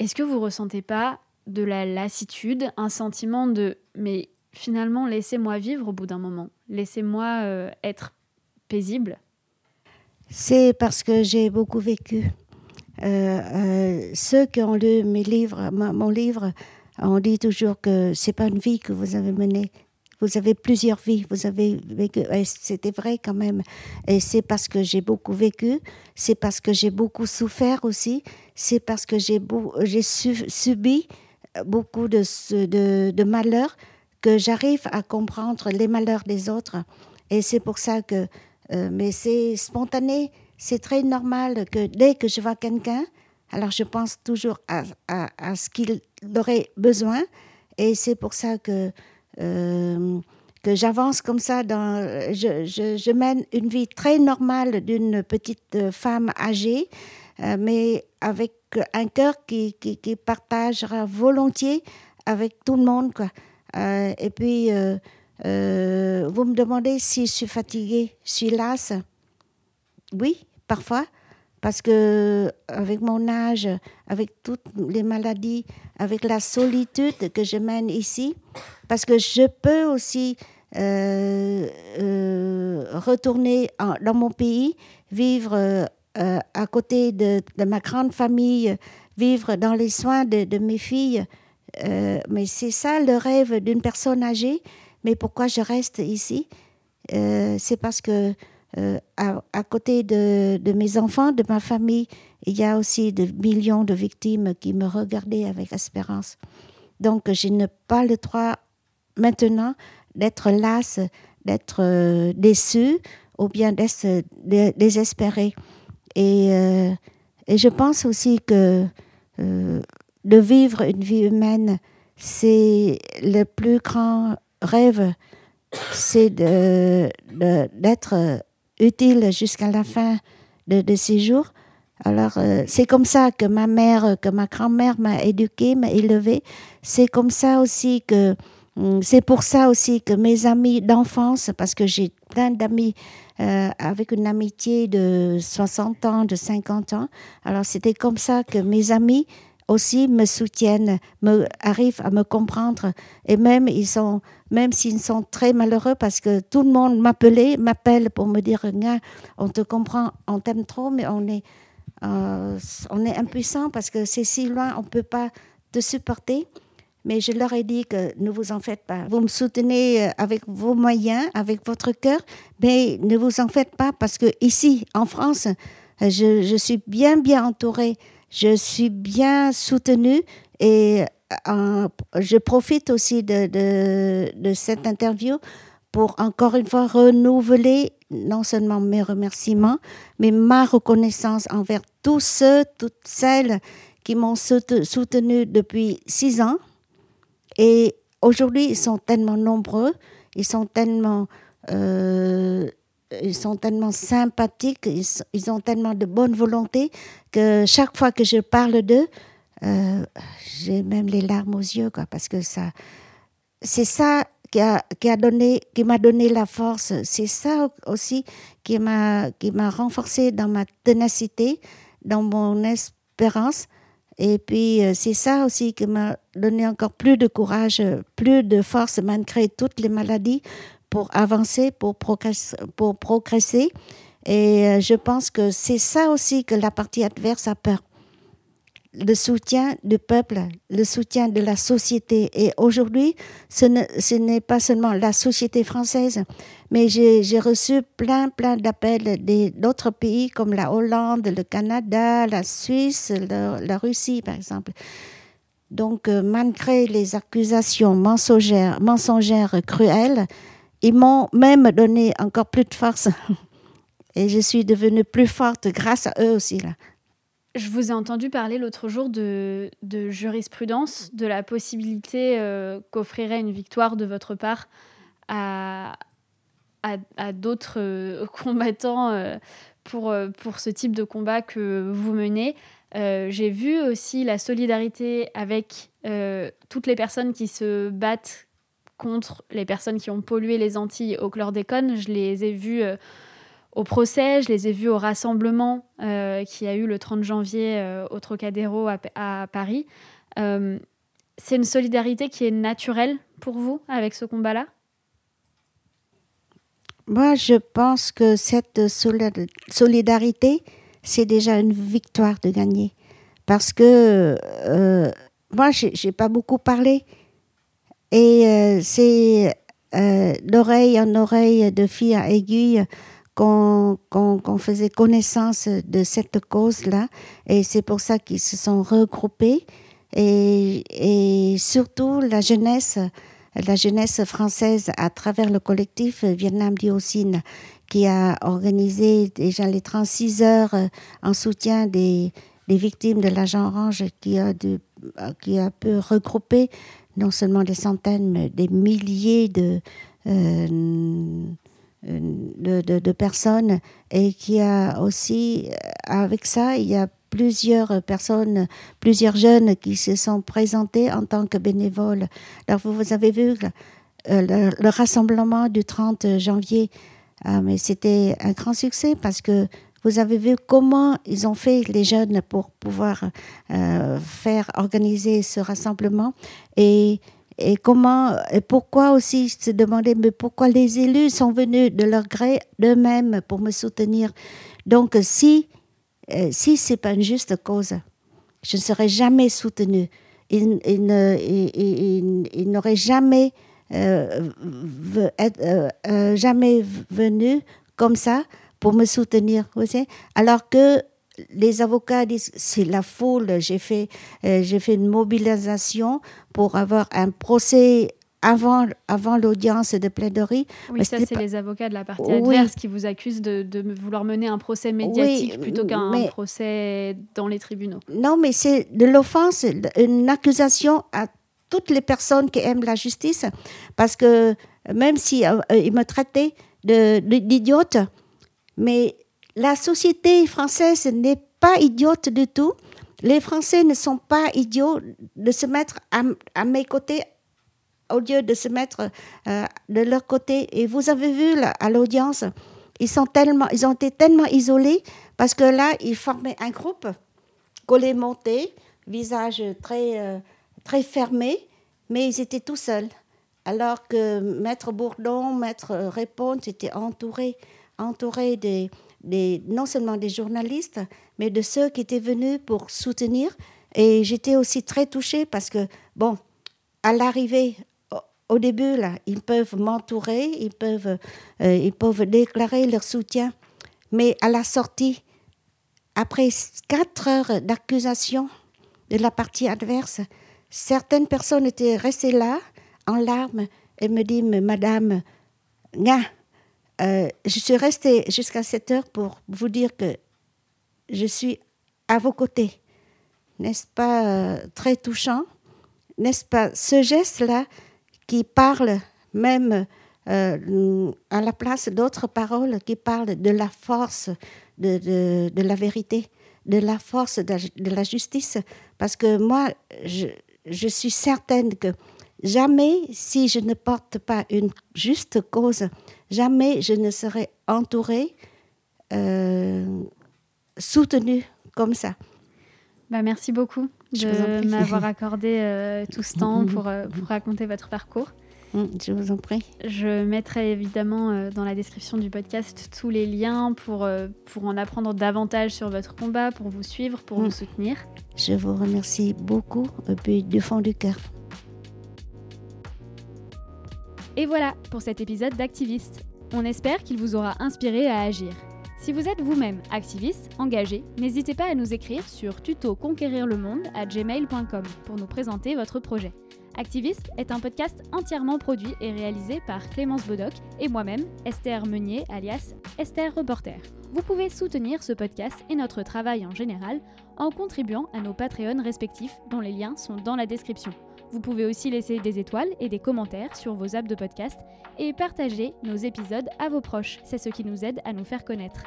C: Est-ce que vous ressentez pas de la lassitude, un sentiment de mais finalement, laissez-moi vivre au bout d'un moment. Laissez-moi euh, être paisible.
K: C'est parce que j'ai beaucoup vécu. Euh, euh, ceux qui ont lu mes livres, mon livre, on dit toujours que c'est pas une vie que vous avez menée. Vous avez plusieurs vies, vous avez vécu. C'était vrai quand même. Et c'est parce que j'ai beaucoup vécu, c'est parce que j'ai beaucoup souffert aussi, c'est parce que j'ai su, subi beaucoup de, malheurs que j'arrive à comprendre les malheurs des autres. Et c'est pour ça que, euh, mais c'est spontané, c'est très normal que dès que je vois quelqu'un, alors je pense toujours à, ce qu'il aurait besoin. Et c'est pour ça que, euh, que j'avance comme ça. Je, mène une vie très normale d'une petite femme âgée, euh, mais avec un cœur qui, qui, partagera volontiers avec tout le monde. Euh, et puis, euh, euh, vous me demandez si je suis fatiguée, je suis lasse. Oui, parfois, parce que avec mon âge, avec toutes les maladies, avec la solitude que je mène ici, parce que je peux aussi euh, euh, retourner dans mon pays, vivre à côté de, ma grande famille, vivre dans les soins de, mes filles. mais c'est ça le rêve d'une personne âgée. Mais pourquoi je reste ici? C'est parce que à, côté de, de, mes enfants, de ma famille, il y a aussi des millions de victimes qui me regardaient avec espérance. Donc, je n'ai pas le droit maintenant d'être lasse, d'être euh, déçue ou bien d'être désespérée. Et, euh, et, je pense aussi que euh, de vivre une vie humaine, c'est le plus grand rêve, c'est d'être utile jusqu'à la fin de, de ces jours alors, euh, c'est comme ça que ma mère, que ma grand-mère m'a éduquée, m'a élevée. C'est comme ça aussi que, c'est pour ça aussi que mes amis d'enfance, parce que j'ai plein d'amis euh, avec une amitié de 60 ans, de 50 ans. Alors, c'était comme ça que mes amis aussi me soutiennent, me, arrivent à me comprendre. Et même, ils sont, même s'ils sont très malheureux parce que tout le monde m'appelait, m'appelle pour me dire, on te comprend, on t'aime trop, mais on est euh, on est impuissant parce que c'est si loin, on ne peut pas te supporter. Mais je leur ai dit que ne vous en faites pas. Vous me soutenez euh, avec vos moyens, avec votre cœur, mais ne vous en faites pas parce que ici, en France, euh, je, suis bien, bien entourée. Je suis bien soutenue et je profite aussi de, de cette interview pour encore une fois renouveler non seulement mes remerciements, mais ma reconnaissance envers tous ceux, toutes celles qui m'ont soutenu depuis six ans. Et aujourd'hui, ils sont tellement nombreux, ils sont tellement, euh, ils sont tellement sympathiques, ils, ont tellement de bonne volonté que chaque fois que je parle d'eux, euh, j'ai même les larmes aux yeux, quoi, parce que ça, c'est ça qui a, qui a donné, qui m'a donné la force. C'est ça aussi qui m'a, qui m'a renforcé dans ma ténacité, dans mon espérance. Et puis, euh, c'est ça aussi qui m'a donné encore plus de courage, plus de force malgré toutes les maladies pour avancer, pour progresser. Pour progresser. Et euh, je pense que c'est ça aussi que la partie adverse a peur le soutien du peuple, le soutien de la société. Et aujourd'hui, ce n'est pas seulement la société française, mais j'ai reçu plein, plein d'appels d'autres pays comme la Hollande, le Canada, la Suisse, la Russie, par exemple. Donc, euh, malgré les accusations mensongères, mensongères cruelles, ils m'ont même donné encore plus de force. [LAUGHS] Et je suis devenue plus forte grâce à eux aussi. Là.
C: Je vous ai entendu parler l'autre jour de, jurisprudence, de la possibilité euh, qu'offrirait une victoire de votre part à, à, d'autres euh, [LAUGHS] combattants euh, pour, pour ce type de combat que vous menez. J'ai vu aussi la solidarité avec toutes les personnes qui se battent contre les personnes qui ont pollué les Antilles au chlordécone. Je les ai vues au procès, je les ai vus au rassemblement euh, qui a eu le 30 janvier euh, au Trocadéro à, Paris. Euh, c'est une solidarité qui est naturelle pour vous avec ce combat-là?
K: Moi, je pense que cette solidarité, c'est déjà une victoire de gagner. Parce que moi, je n'ai pas beaucoup parlé. Et c'est d'oreille en oreille, de fille à aiguille, qu'on faisait connaissance de cette cause-là. Et c'est pour ça qu'ils se sont regroupés. Et, surtout la jeunesse, la jeunesse française à travers le collectif Vietnam Diocine qui a organisé déjà les 36 heures en soutien des, des victimes de l'agent orange qui a, de, qui a pu regrouper non seulement des centaines, mais des milliers de, euh, de, de, personnes et qui a aussi, euh, avec ça, il y a plusieurs personnes, plusieurs jeunes qui se sont présentés en tant que bénévoles. Alors, vous, vous avez vu euh, le, rassemblement du 30 janvier, ah, mais c'était un grand succès parce que vous avez vu comment ils ont fait les jeunes pour pouvoir euh, faire organiser ce rassemblement et et comment et pourquoi aussi se demander mais pourquoi les élus sont venus de leur gré d'eux-mêmes pour me soutenir? Donc si euh, si c'est pas une juste cause, je ne serais jamais soutenue. Il, il ne- il- il- il n'aurait jamais, euh, euh, jamais venu comme ça pour me soutenir. Vous savez Alors que les avocats disent c'est la foule. J'ai fait, euh, j'ai fait une mobilisation pour avoir un procès avant, avant l'audience de plaidoirie.
C: Oui, ça, c'est
K: pas-
C: les avocats de la partie
K: Oui.
C: adverse qui vous accusent de, de vouloir mener un procès médiatique
K: Oui,
C: plutôt qu'un
K: mais-
C: procès dans les tribunaux.
K: Non, mais c'est de l'offense, une accusation à toutes les personnes qui aiment la justice, parce que même si euh, euh, ils me traitaient d'idiote, mais la société française n'est pas idiote du tout. Les Français ne sont pas idiots de se mettre à, mes côtés au lieu de se mettre euh, de leur côté. Et vous avez vu à l'audience, ils, sont tellement, ils ont été tellement isolés parce que là, ils formaient un groupe collé monté, visage très, euh, très fermé, mais ils étaient tout seuls. Alors que Maître Bourdon, Maître Répond étaient entourés, entourés des, non seulement des journalistes, mais de ceux qui étaient venus pour soutenir. Et j'étais aussi très touchée parce que, bon, à l'arrivée, au- début, là, ils peuvent m'entourer, ils peuvent, euh, ils peuvent déclarer leur soutien. Mais à la sortie, après quatre heures d'accusation de la partie adverse, certaines personnes étaient restées là, en larmes, et me disent, Madame, Nga, euh, je suis restée jusqu'à cette heure pour vous dire que je suis à vos côtés. N'est-ce pas euh, très touchant? N'est-ce pas ce geste-là qui parle même euh, à la place d'autres paroles qui parlent de la force de, la vérité, de la force de la, justice? Parce que moi, je suis certaine que jamais, si je ne porte pas une juste cause, jamais je ne serai entourée, euh, soutenue comme ça.
C: Bah, merci beaucoup
K: Je
C: de m'avoir accordé euh, tout ce temps pour, euh, pour raconter votre parcours.
K: Mm, Je vous en prie.
C: Je mettrai évidemment euh, dans la description du podcast tous les liens pour, euh, pour en apprendre davantage sur votre combat, pour vous suivre, pour
K: Mm.
C: vous soutenir.
K: Je vous remercie beaucoup, et puis du fond du cœur.
C: Et voilà pour cet épisode d'Activiste. On espère qu'il vous aura inspiré à agir. Si vous êtes vous-même activiste, engagé, n'hésitez pas à nous écrire sur tutoconquérirlemonde à gmail.com pour nous présenter votre projet. Activiste est un podcast entièrement produit et réalisé par Clémence Bodoc et moi-même, Esther Meunier, alias Esther Reporter. Vous pouvez soutenir ce podcast et notre travail en général en contribuant à nos Patreons respectifs dont les liens sont dans la description. Vous pouvez aussi laisser des étoiles et des commentaires sur vos apps de podcast et partager nos épisodes à vos proches. C'est ce qui nous aide à nous faire connaître.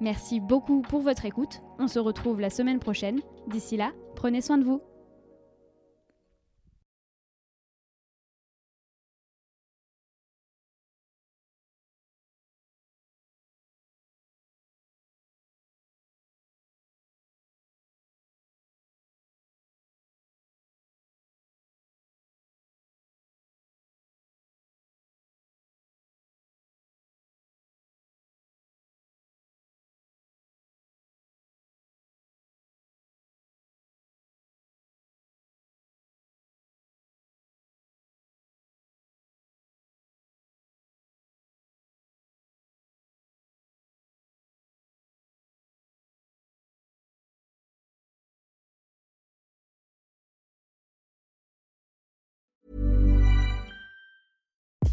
C: Merci beaucoup pour votre écoute. On se retrouve la semaine prochaine. D'ici là, prenez soin de vous.